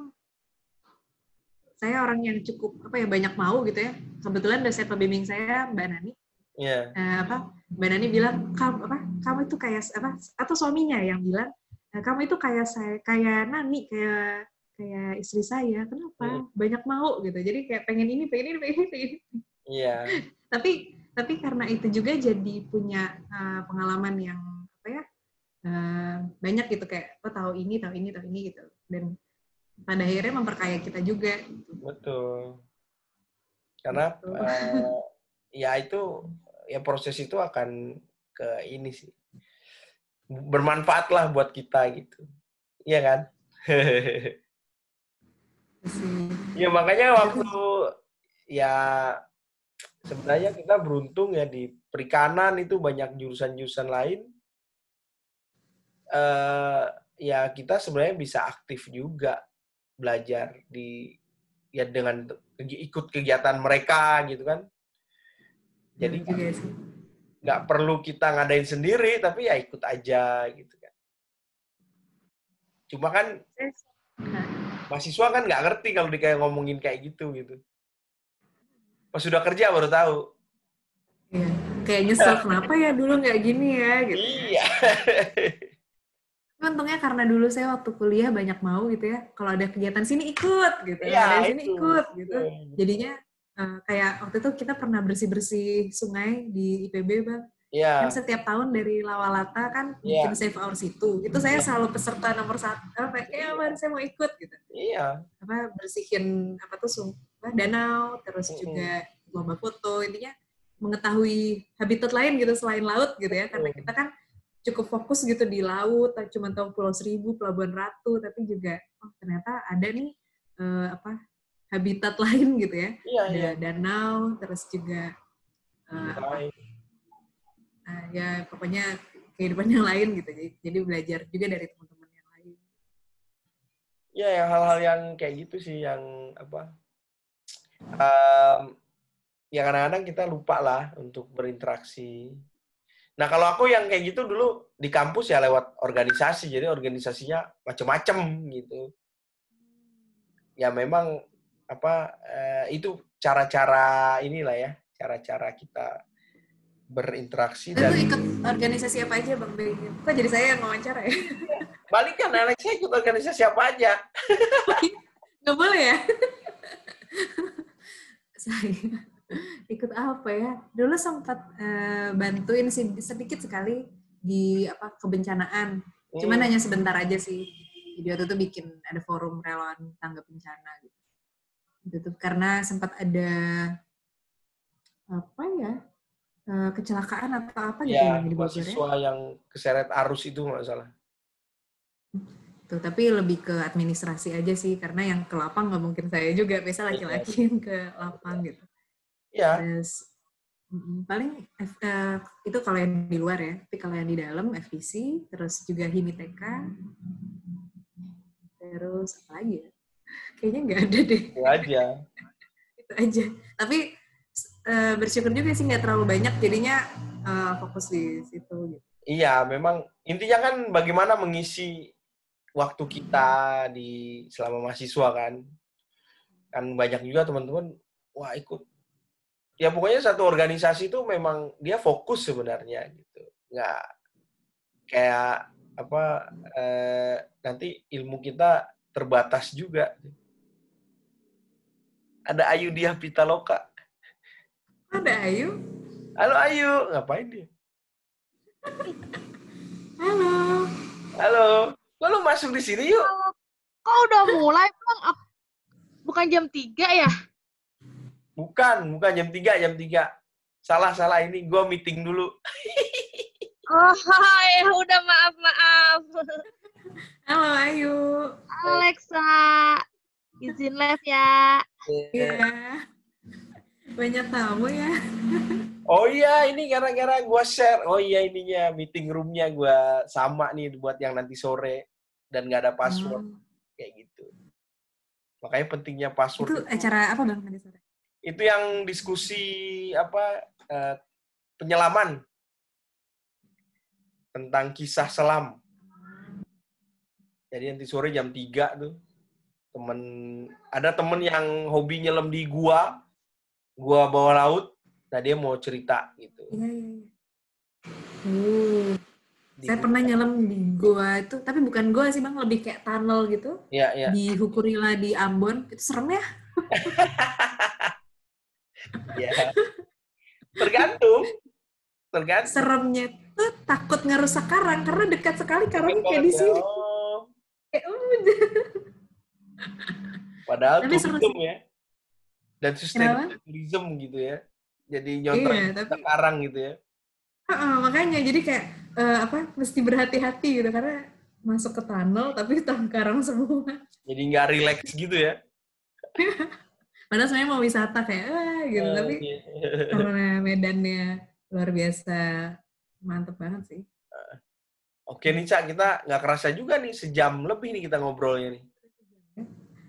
saya orang yang cukup apa ya banyak mau gitu ya kebetulan dosen pembimbing saya mbak Nani yeah. Iya. uh, apa mbak Nani bilang kamu apa kamu itu kayak apa atau suaminya yang bilang uh, kamu itu kayak saya kayak Nani kayak kayak istri saya kenapa yeah. banyak mau gitu jadi kayak pengen ini pengen ini pengen ini iya yeah. <laughs> tapi tapi karena itu juga jadi punya uh, pengalaman yang apa ya uh, banyak gitu kayak oh tahu ini tahu ini tahu ini gitu dan pada akhirnya memperkaya kita juga gitu. betul karena betul. Uh, ya itu ya proses itu akan ke ini sih bermanfaat lah buat kita gitu. Iya kan? Ya makanya waktu ya sebenarnya kita beruntung ya di perikanan itu banyak jurusan-jurusan lain. Uh, ya kita sebenarnya bisa aktif juga belajar di ya dengan ikut kegiatan mereka gitu kan. Jadi iya nggak perlu kita ngadain sendiri tapi ya ikut aja gitu kan. Cuma kan mahasiswa kan nggak ngerti kalau di kayak ngomongin kayak gitu gitu. Pas sudah kerja baru tahu. Iya. Kayak nyesel kenapa ya dulu nggak gini ya gitu. Iya. untungnya karena dulu saya waktu kuliah banyak mau gitu ya kalau ada kegiatan sini ikut gitu ya, ada sini ikut gitu jadinya uh, kayak waktu itu kita pernah bersih bersih sungai di IPB bang Yeah. Kan setiap tahun dari Lawalata kan yeah. bikin save our situ. Itu saya yeah. selalu peserta nomor satu. Apa ya, yeah. saya mau ikut gitu. Iya. Yeah. Apa bersihin apa tuh sung, danau, terus mm -hmm. juga lomba foto. Intinya mengetahui habitat lain gitu selain laut gitu ya. Karena kita kan cukup fokus gitu di laut, cuma tahu Pulau Seribu, Pelabuhan Ratu, tapi juga oh ternyata ada nih uh, apa habitat <laughs> lain gitu ya. Iya, ada iya. danau, terus juga uh, apa, uh, ya pokoknya kehidupan <laughs> yang lain gitu. Jadi, jadi belajar juga dari teman-teman yang lain. Iya, yang hal-hal yang kayak gitu sih yang apa? Um, ya kadang-kadang kita lupa lah untuk berinteraksi Nah kalau aku yang kayak gitu dulu di kampus ya lewat organisasi, jadi organisasinya macem-macem gitu. Ya memang apa eh, itu cara-cara inilah ya, cara-cara kita berinteraksi dan ikut organisasi apa aja bang Bey? Kok jadi saya yang wawancara ya? <laughs> Balik kan anak saya ikut organisasi apa aja. <laughs> Gak boleh ya? <laughs> saya ikut apa ya? Dulu sempat uh, bantuin sih sedikit sekali di apa kebencanaan. Hmm. Cuman hanya sebentar aja sih. Jadi waktu itu bikin ada forum relawan tangga bencana gitu. Itu karena sempat ada apa ya? Uh, kecelakaan atau apa gitu ya, di Bogor ya. yang keseret arus itu nggak salah. Tuh, tapi lebih ke administrasi aja sih karena yang ke lapang nggak mungkin saya juga biasa laki-laki iya. yang ke lapang gitu. Iya. Terus paling uh, itu kalau yang di luar ya, tapi kalau yang di dalam FPC, terus juga Himiteka, terus apa lagi ya? Kayaknya nggak ada deh. Itu aja. <laughs> Itu aja. Tapi uh, bersyukur juga sih nggak terlalu banyak, jadinya uh, fokus di situ. Gitu. Iya, memang intinya kan bagaimana mengisi waktu kita di selama mahasiswa kan. Kan banyak juga teman-teman, wah ikut. Ya pokoknya satu organisasi itu memang dia fokus sebenarnya gitu. Nggak kayak apa eh, nanti ilmu kita terbatas juga. Ada Ayu Dia Pitaloka. Ada Ayu? Halo Ayu, ngapain dia? Halo. Halo. Kok lu masuk di sini yuk? Kok udah mulai, Bang? Bukan jam 3 ya? Bukan, bukan jam 3, jam 3. Salah, salah. Ini gue meeting dulu. oh, <laughs> ya udah maaf, maaf. Halo Ayu. Alexa, izin live ya. Iya. Banyak tamu ya. Oh iya, ini gara-gara gue share. Oh iya ininya, meeting roomnya gue sama nih buat yang nanti sore. Dan nggak ada password. Hmm. Kayak gitu. Makanya pentingnya password. Itu acara apa bang nanti sore? Itu yang diskusi apa uh, penyelaman tentang kisah selam. Jadi nanti sore jam 3 tuh temen ada temen yang hobi nyelam di gua, gua bawah laut, Nah dia mau cerita gitu. Iya iya. iya. Uh, saya pernah nyelam di goa itu, tapi bukan goa sih bang, lebih kayak tunnel gitu. Iya iya. Di Hukurila di Ambon, itu serem ya? Iya. Tergantung. Tergantung. Seremnya tuh takut ngerusak karang karena dekat sekali karangnya kayak di sini. Oh. Kayak, oh. Padahal turism ya. Dan sustainabilism gitu ya jadi nyontrek iya, tapi, sekarang gitu ya. Uh, uh, makanya jadi kayak uh, apa mesti berhati-hati gitu karena masuk ke tunnel tapi karang semua. Jadi nggak relax gitu ya. <laughs> Padahal sebenarnya mau wisata kayak ah, gitu uh, tapi iya. karena medannya luar biasa mantep banget sih. Oke nih Cak, kita nggak kerasa juga nih sejam lebih nih kita ngobrolnya nih.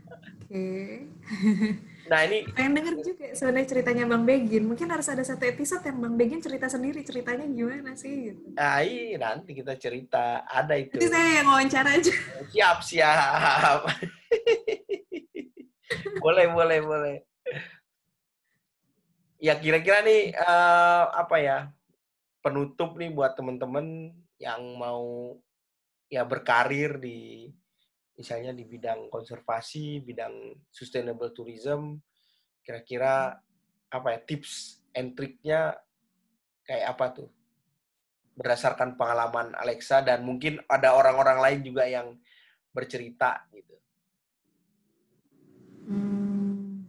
Oke. Nah ini pengen denger juga sebenarnya ceritanya Bang Begin. Mungkin harus ada satu episode yang Bang Begin cerita sendiri ceritanya gimana sih? Gitu. Ah, iya, nanti kita cerita ada itu. Nanti saya yang wawancara aja. Siap siap. boleh boleh boleh. Ya kira-kira nih uh, apa ya penutup nih buat teman-teman yang mau ya berkarir di misalnya di bidang konservasi, bidang sustainable tourism, kira-kira apa ya tips and triknya kayak apa tuh? Berdasarkan pengalaman Alexa dan mungkin ada orang-orang lain juga yang bercerita gitu. Hmm,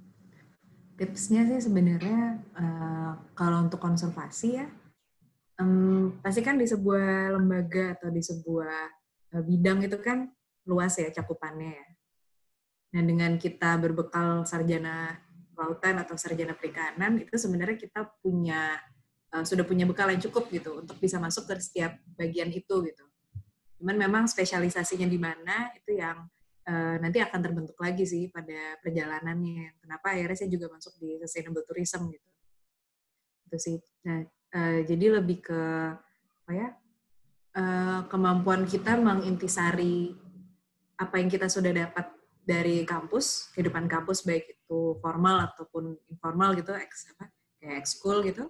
tipsnya sih sebenarnya uh, kalau untuk konservasi ya, um, pasti kan di sebuah lembaga atau di sebuah uh, bidang itu kan luas ya cakupannya ya. Nah dengan kita berbekal sarjana lautan atau sarjana perikanan itu sebenarnya kita punya uh, sudah punya bekal yang cukup gitu untuk bisa masuk ke setiap bagian itu gitu. Cuman memang spesialisasinya di mana itu yang uh, nanti akan terbentuk lagi sih pada perjalanannya. Kenapa akhirnya saya juga masuk di sustainable tourism gitu. Itu sih. Nah, uh, jadi lebih ke apa ya? Uh, kemampuan kita mengintisari apa yang kita sudah dapat dari kampus, kehidupan kampus baik itu formal ataupun informal gitu, eks, apa, kayak ekskul gitu,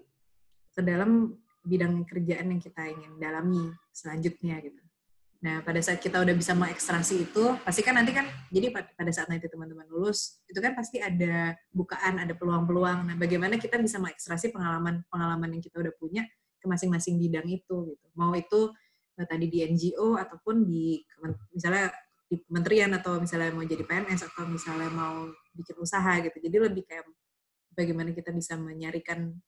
ke dalam bidang kerjaan yang kita ingin dalami selanjutnya gitu. Nah, pada saat kita udah bisa mengekstrasi itu, pasti kan nanti kan, jadi pada saat nanti teman-teman lulus, itu kan pasti ada bukaan, ada peluang-peluang. Nah, bagaimana kita bisa mengekstrasi pengalaman-pengalaman yang kita udah punya ke masing-masing bidang itu, gitu. Mau itu eh, tadi di NGO ataupun di misalnya di kementerian atau misalnya mau jadi PNS atau misalnya mau bikin usaha gitu. Jadi lebih kayak bagaimana kita bisa menyarikan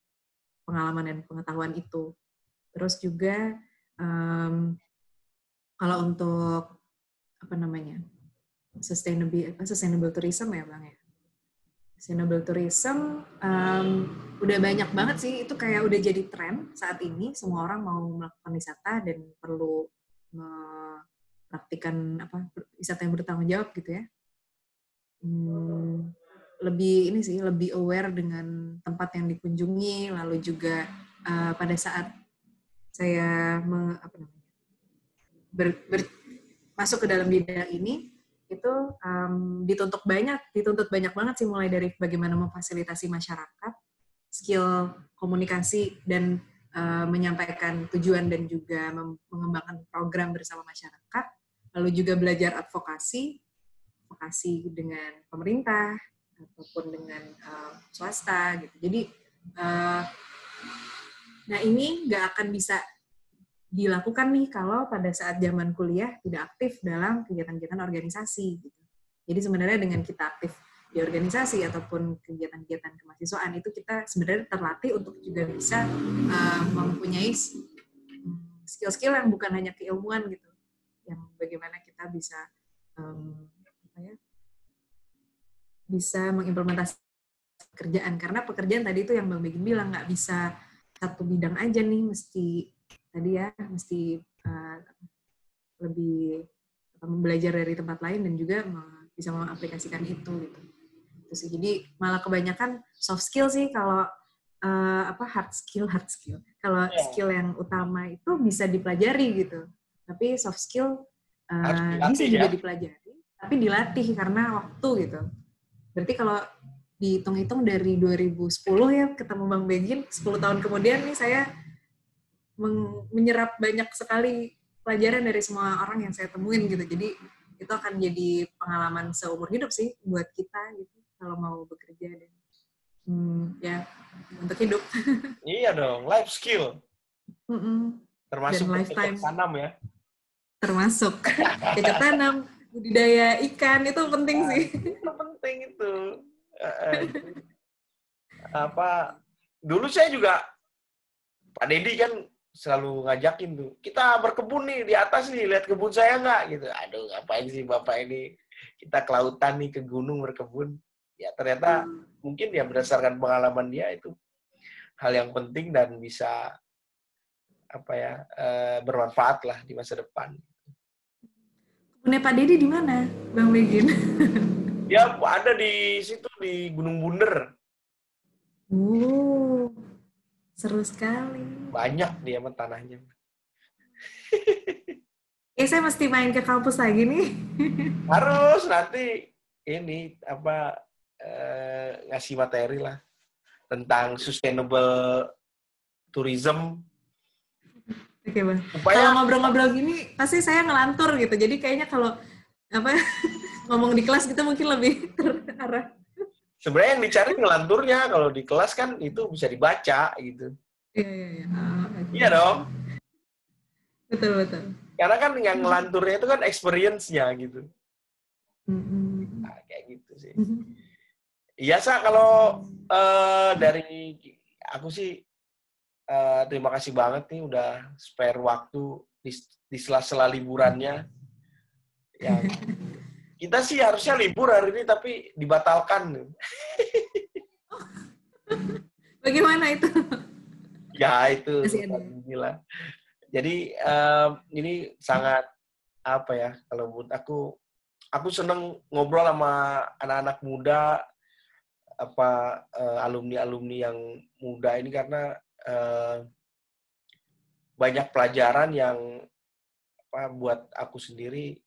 pengalaman dan pengetahuan itu. Terus juga um, kalau untuk apa namanya sustainable sustainable tourism ya bang ya. Sustainable tourism um, udah banyak banget sih. Itu kayak udah jadi tren saat ini. Semua orang mau melakukan wisata dan perlu praktikan apa wisata yang bertanggung jawab gitu ya. Hmm, lebih ini sih lebih aware dengan tempat yang dikunjungi. Lalu juga uh, pada saat saya me, apa ber, ber, masuk ke dalam bidang ini itu um, dituntut banyak dituntut banyak banget sih mulai dari bagaimana memfasilitasi masyarakat skill komunikasi dan uh, menyampaikan tujuan dan juga mengembangkan program bersama masyarakat. Lalu juga belajar advokasi advokasi dengan pemerintah ataupun dengan uh, swasta gitu. Jadi uh, nah ini nggak akan bisa dilakukan nih kalau pada saat zaman kuliah tidak aktif dalam kegiatan-kegiatan organisasi gitu. Jadi sebenarnya dengan kita aktif di organisasi ataupun kegiatan-kegiatan kemahasiswaan itu kita sebenarnya terlatih untuk juga bisa uh, mempunyai skill-skill yang bukan hanya keilmuan gitu, yang bagaimana kita bisa um, apa ya, bisa mengimplementasi pekerjaan karena pekerjaan tadi itu yang bang Begin bilang nggak bisa satu bidang aja nih mesti tadi ya mesti uh, lebih belajar dari tempat lain dan juga bisa mengaplikasikan itu gitu. Itu sih. Jadi malah kebanyakan soft skill sih kalau uh, apa hard skill hard skill. Kalau yeah. skill yang utama itu bisa dipelajari gitu. Tapi soft skill uh, bisa juga ya? dipelajari, tapi dilatih karena waktu gitu. Berarti kalau dihitung-hitung dari 2010 ya ketemu Bang Begin, 10 tahun kemudian nih saya menyerap banyak sekali pelajaran dari semua orang yang saya temuin gitu. Jadi itu akan jadi pengalaman seumur hidup sih buat kita gitu kalau mau bekerja dan hmm, ya untuk hidup. <laughs> iya dong, life skill. Mm -mm. Termasuk dan lifetime tanam ya. Termasuk <laughs> cocok tanam, budidaya ikan itu penting nah, sih. <laughs> Itu penting itu. apa dulu saya juga Pak Dedi kan selalu ngajakin tuh kita berkebun nih di atas nih lihat kebun saya nggak gitu aduh ngapain sih bapak ini kita ke lautan nih ke gunung berkebun ya ternyata hmm. mungkin ya berdasarkan pengalaman dia itu hal yang penting dan bisa apa ya e, bermanfaat lah di masa depan. Kebunnya Pak Dedi di mana, Bang Begin? dia ada di situ di Gunung Bunder. Uh, Seru sekali. Banyak dia mah tanahnya. eh <laughs> saya mesti main ke kampus lagi nih. <laughs> Harus nanti ini apa eh, ngasih materi lah tentang sustainable tourism. Oke bang. Supaya... Kalau ngobrol-ngobrol gini pasti saya ngelantur gitu. Jadi kayaknya kalau apa <laughs> ngomong di kelas gitu mungkin lebih terarah sebenarnya yang dicari ngelanturnya kalau di kelas kan itu bisa dibaca gitu. Iya iya iya. Uh, iya dong. Betul betul. Karena kan yang ngelanturnya itu kan experience-nya gitu. Mm-hmm. nah, kayak gitu sih. Iya sa kalau uh, dari aku sih uh, terima kasih banget nih udah spare waktu di, di sela-sela liburannya. Yang <laughs> Kita sih harusnya libur hari ini tapi dibatalkan. <laughs> Bagaimana itu? Ya itu gila. Jadi um, ini sangat apa ya kalau buat aku aku seneng ngobrol sama anak-anak muda apa uh, alumni-alumni yang muda ini karena uh, banyak pelajaran yang apa buat aku sendiri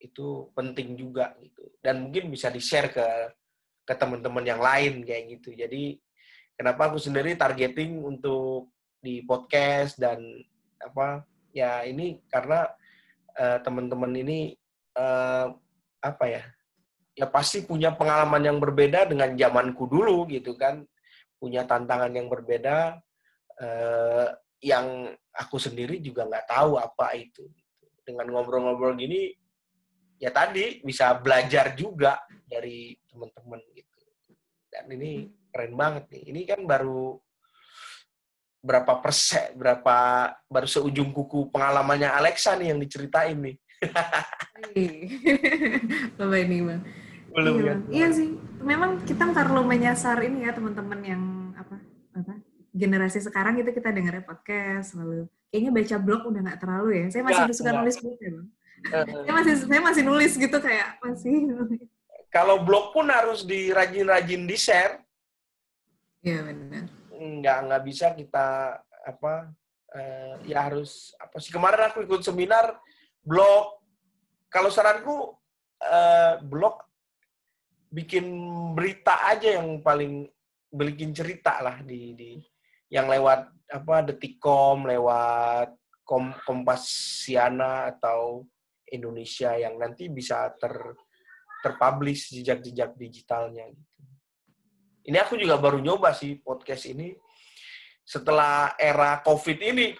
itu penting juga gitu. Dan mungkin bisa di share ke ke teman-teman yang lain kayak gitu. Jadi kenapa aku sendiri targeting untuk di podcast dan apa ya ini karena uh, teman-teman ini uh, apa ya ya pasti punya pengalaman yang berbeda dengan zamanku dulu gitu kan. Punya tantangan yang berbeda uh, yang aku sendiri juga nggak tahu apa itu dengan ngobrol-ngobrol gini ya tadi bisa belajar juga dari teman-teman gitu. Dan ini keren banget nih. Ini kan baru berapa persen, berapa baru seujung kuku pengalamannya Alexa nih yang diceritain nih. Apa <laughs> ini bang? Belum iya, kan? Iya sih. Memang kita perlu menyasar ini ya teman-teman yang apa apa generasi sekarang itu kita dengarnya podcast lalu kayaknya baca blog udah nggak terlalu ya. Saya masih suka nulis buku ya bang saya masih saya masih nulis gitu kayak masih nulis. kalau blog pun harus dirajin-rajin di share. Iya benar. Nggak nggak bisa kita apa uh, ya harus apa sih kemarin aku ikut seminar blog. Kalau saranku uh, blog bikin berita aja yang paling bikin cerita lah di di yang lewat apa detikcom lewat kom, kompasiana atau Indonesia yang nanti bisa ter terpublish jejak-jejak digitalnya gitu. Ini aku juga baru nyoba sih podcast ini setelah era COVID ini.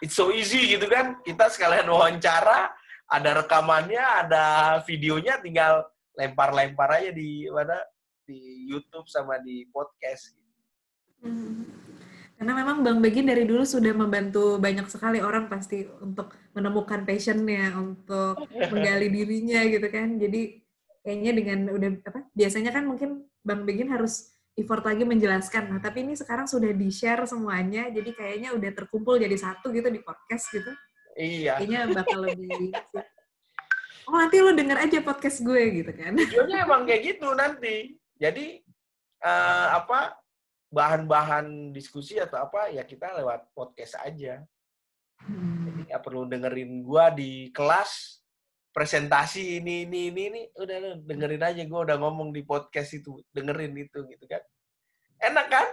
It's so easy gitu kan. Kita sekalian wawancara, ada rekamannya, ada videonya, tinggal lempar-lempar aja di mana di YouTube sama di podcast. Hmm. Karena memang Bang Begin dari dulu sudah membantu banyak sekali orang pasti untuk menemukan passionnya, untuk menggali <laughs> dirinya gitu kan. Jadi kayaknya dengan udah apa biasanya kan mungkin Bang Begin harus effort lagi menjelaskan. Nah, tapi ini sekarang sudah di-share semuanya, jadi kayaknya udah terkumpul jadi satu gitu di podcast gitu. Iya. Kayaknya bakal lebih Oh, nanti lo denger aja podcast gue gitu kan. Tujuannya emang kayak gitu nanti. Jadi uh, apa bahan-bahan diskusi atau apa ya kita lewat podcast aja. Hmm. Jadi nggak perlu dengerin gue di kelas presentasi ini ini ini ini. Udah dengerin aja gue udah ngomong di podcast itu dengerin itu gitu kan. Enak kan?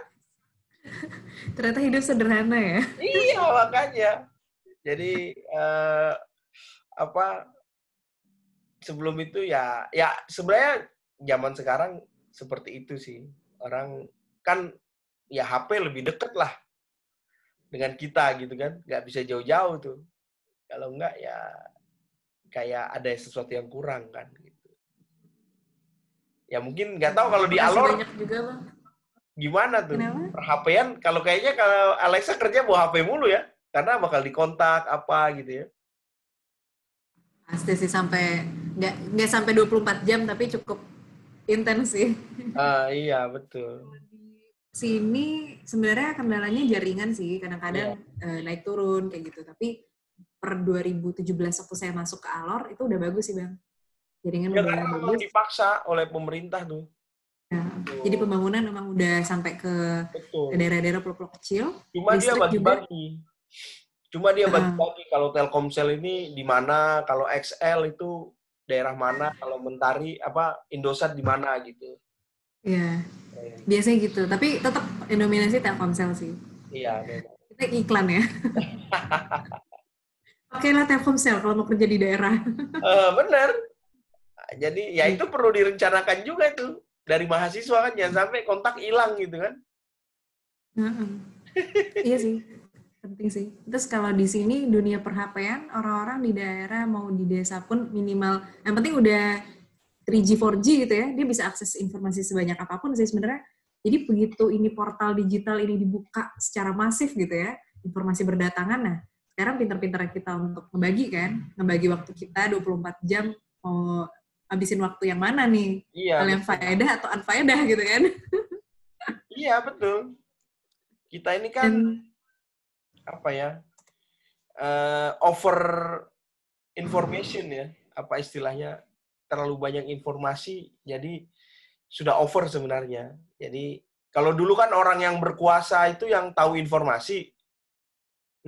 <laughs> Ternyata hidup sederhana ya. Iya makanya. Jadi uh, apa sebelum itu ya ya sebenarnya zaman sekarang seperti itu sih. Orang kan ya HP lebih deket lah dengan kita gitu kan nggak bisa jauh-jauh tuh kalau enggak ya kayak ada sesuatu yang kurang kan gitu. Ya mungkin nggak tahu kalau di Alor juga, bang. gimana tuh perhapaian kalau kayaknya kalau Alexa kerja bawa HP mulu ya karena bakal dikontak apa gitu ya. Pasti sih sampai nggak nggak sampai 24 jam tapi cukup intens sih. Ah iya betul. Sini sebenarnya kendalanya jaringan sih kadang-kadang yeah. uh, naik turun kayak gitu tapi per 2017 waktu saya masuk ke Alor itu udah bagus sih bang. Jaringan ya, udah bagus. dipaksa oleh pemerintah tuh. Ya, jadi pembangunan memang udah sampai ke, ke daerah-daerah pulau-pulau kecil. Cuma dia bagi-bagi. Cuma dia bagi-bagi uh, kalau Telkomsel ini di mana, kalau XL itu daerah mana, kalau Mentari apa Indosat di mana gitu. Iya. Biasanya gitu. Tapi tetap dominasi Telkomsel sih. Iya, memang. Kita iklan ya. <laughs> Pakailah Telkomsel kalau mau kerja di daerah. Uh, bener. Jadi ya itu perlu direncanakan juga itu dari mahasiswa kan jangan sampai kontak hilang gitu kan. iya sih, penting sih. Terus kalau di sini dunia perhapaian orang-orang di daerah mau di desa pun minimal yang penting udah 3G 4G gitu ya, dia bisa akses informasi sebanyak apa pun sih sebenarnya. Jadi begitu ini portal digital ini dibuka secara masif gitu ya, informasi berdatangan, nah sekarang pinter-pinter kita untuk ngebagi kan, ngebagi waktu kita 24 jam mau habisin waktu yang mana nih? Iya. Hal yang faedah atau unfaedah gitu kan? <laughs> iya, betul. Kita ini kan Dan, apa ya? Uh, over information ya, apa istilahnya? Terlalu banyak informasi, jadi sudah over sebenarnya. Jadi kalau dulu kan orang yang berkuasa itu yang tahu informasi,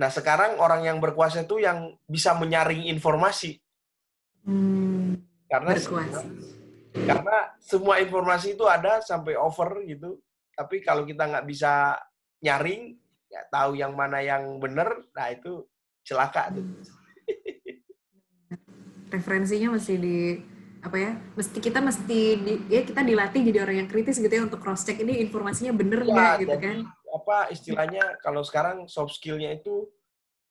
Nah, sekarang orang yang berkuasa itu yang bisa menyaring informasi. Hmm, karena berkuasa. karena semua informasi itu ada sampai over gitu. Tapi kalau kita nggak bisa nyaring, nggak tahu yang mana yang benar, nah itu celaka tuh. Referensinya masih di apa ya mesti kita mesti di, ya kita dilatih jadi orang yang kritis gitu ya untuk cross check ini informasinya bener iya, nggak ya, gitu kan apa istilahnya kalau sekarang soft skillnya itu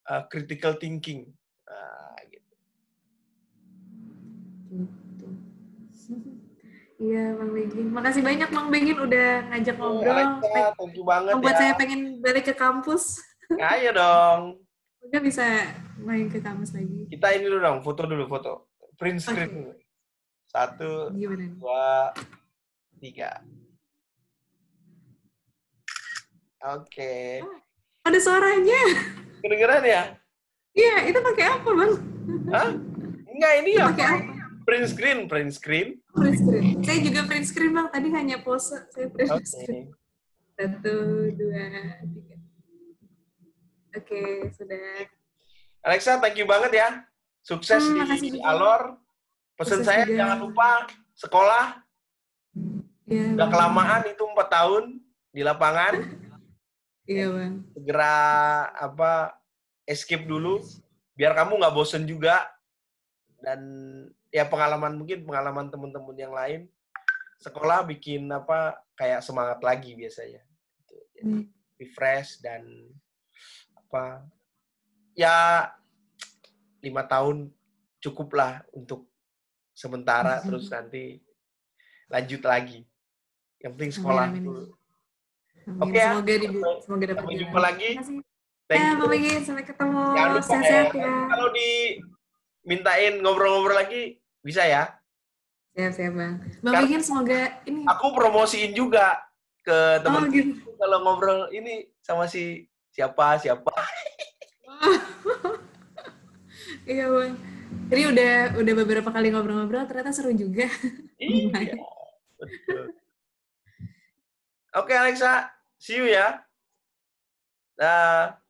uh, critical thinking nah, gitu. <laughs> Iya, Bang Begin. Makasih banyak Bang Begin udah ngajak oh, ngobrol. Alexa, thank you banget Membuat ya. saya pengen balik ke kampus. Ayo dong. <laughs> Udah bisa main ke kampus lagi. Kita ini dulu dong, foto dulu, foto. Print screen. Okay. Satu, Gimana? dua, tiga. Oke. Okay. Oh, ada suaranya. Kedengeran ya? Iya, itu pakai apa, Bang? Hah? Enggak, ini ya. Pakai apa? print screen, print screen. Print screen. Saya juga print screen bang. Tadi hanya pose. Saya print Oke. screen. Satu, dua, tiga. Oke, sudah. Alexa, thank you banget ya. Sukses Hmm, di juga. Alor. Pesan saya juga. jangan lupa sekolah. Iya, Udah Bang. kelamaan itu empat tahun di lapangan. <laughs> Iya bang. Segera apa escape dulu biar kamu nggak bosen juga dan ya pengalaman mungkin pengalaman teman-teman yang lain sekolah bikin apa kayak semangat lagi biasanya Gitu. Jadi, Hmm. refresh dan apa ya lima tahun cukup lah untuk sementara terus nanti lanjut lagi yang penting sekolah Amin, amin. dulu Amin. Oke ya. Semoga di, Sampai- semoga dapat sampai jumpa lagi. Thank Ya, you. Pak Megi, sampai ketemu. Jangan lupa Sehat-sehat ya. ya. Kalau dimintain ngobrol-ngobrol lagi bisa ya. Siap, siap bang. Bang Karena- semoga ini. Aku promosiin juga ke Oh teman gitu. kalau ngobrol ini sama si siapa siapa. <laughs> Iya bang. Jadi udah udah beberapa kali ngobrol-ngobrol, ternyata seru juga. <laughs> Iya. Oke Alexa, see you ya. Dah.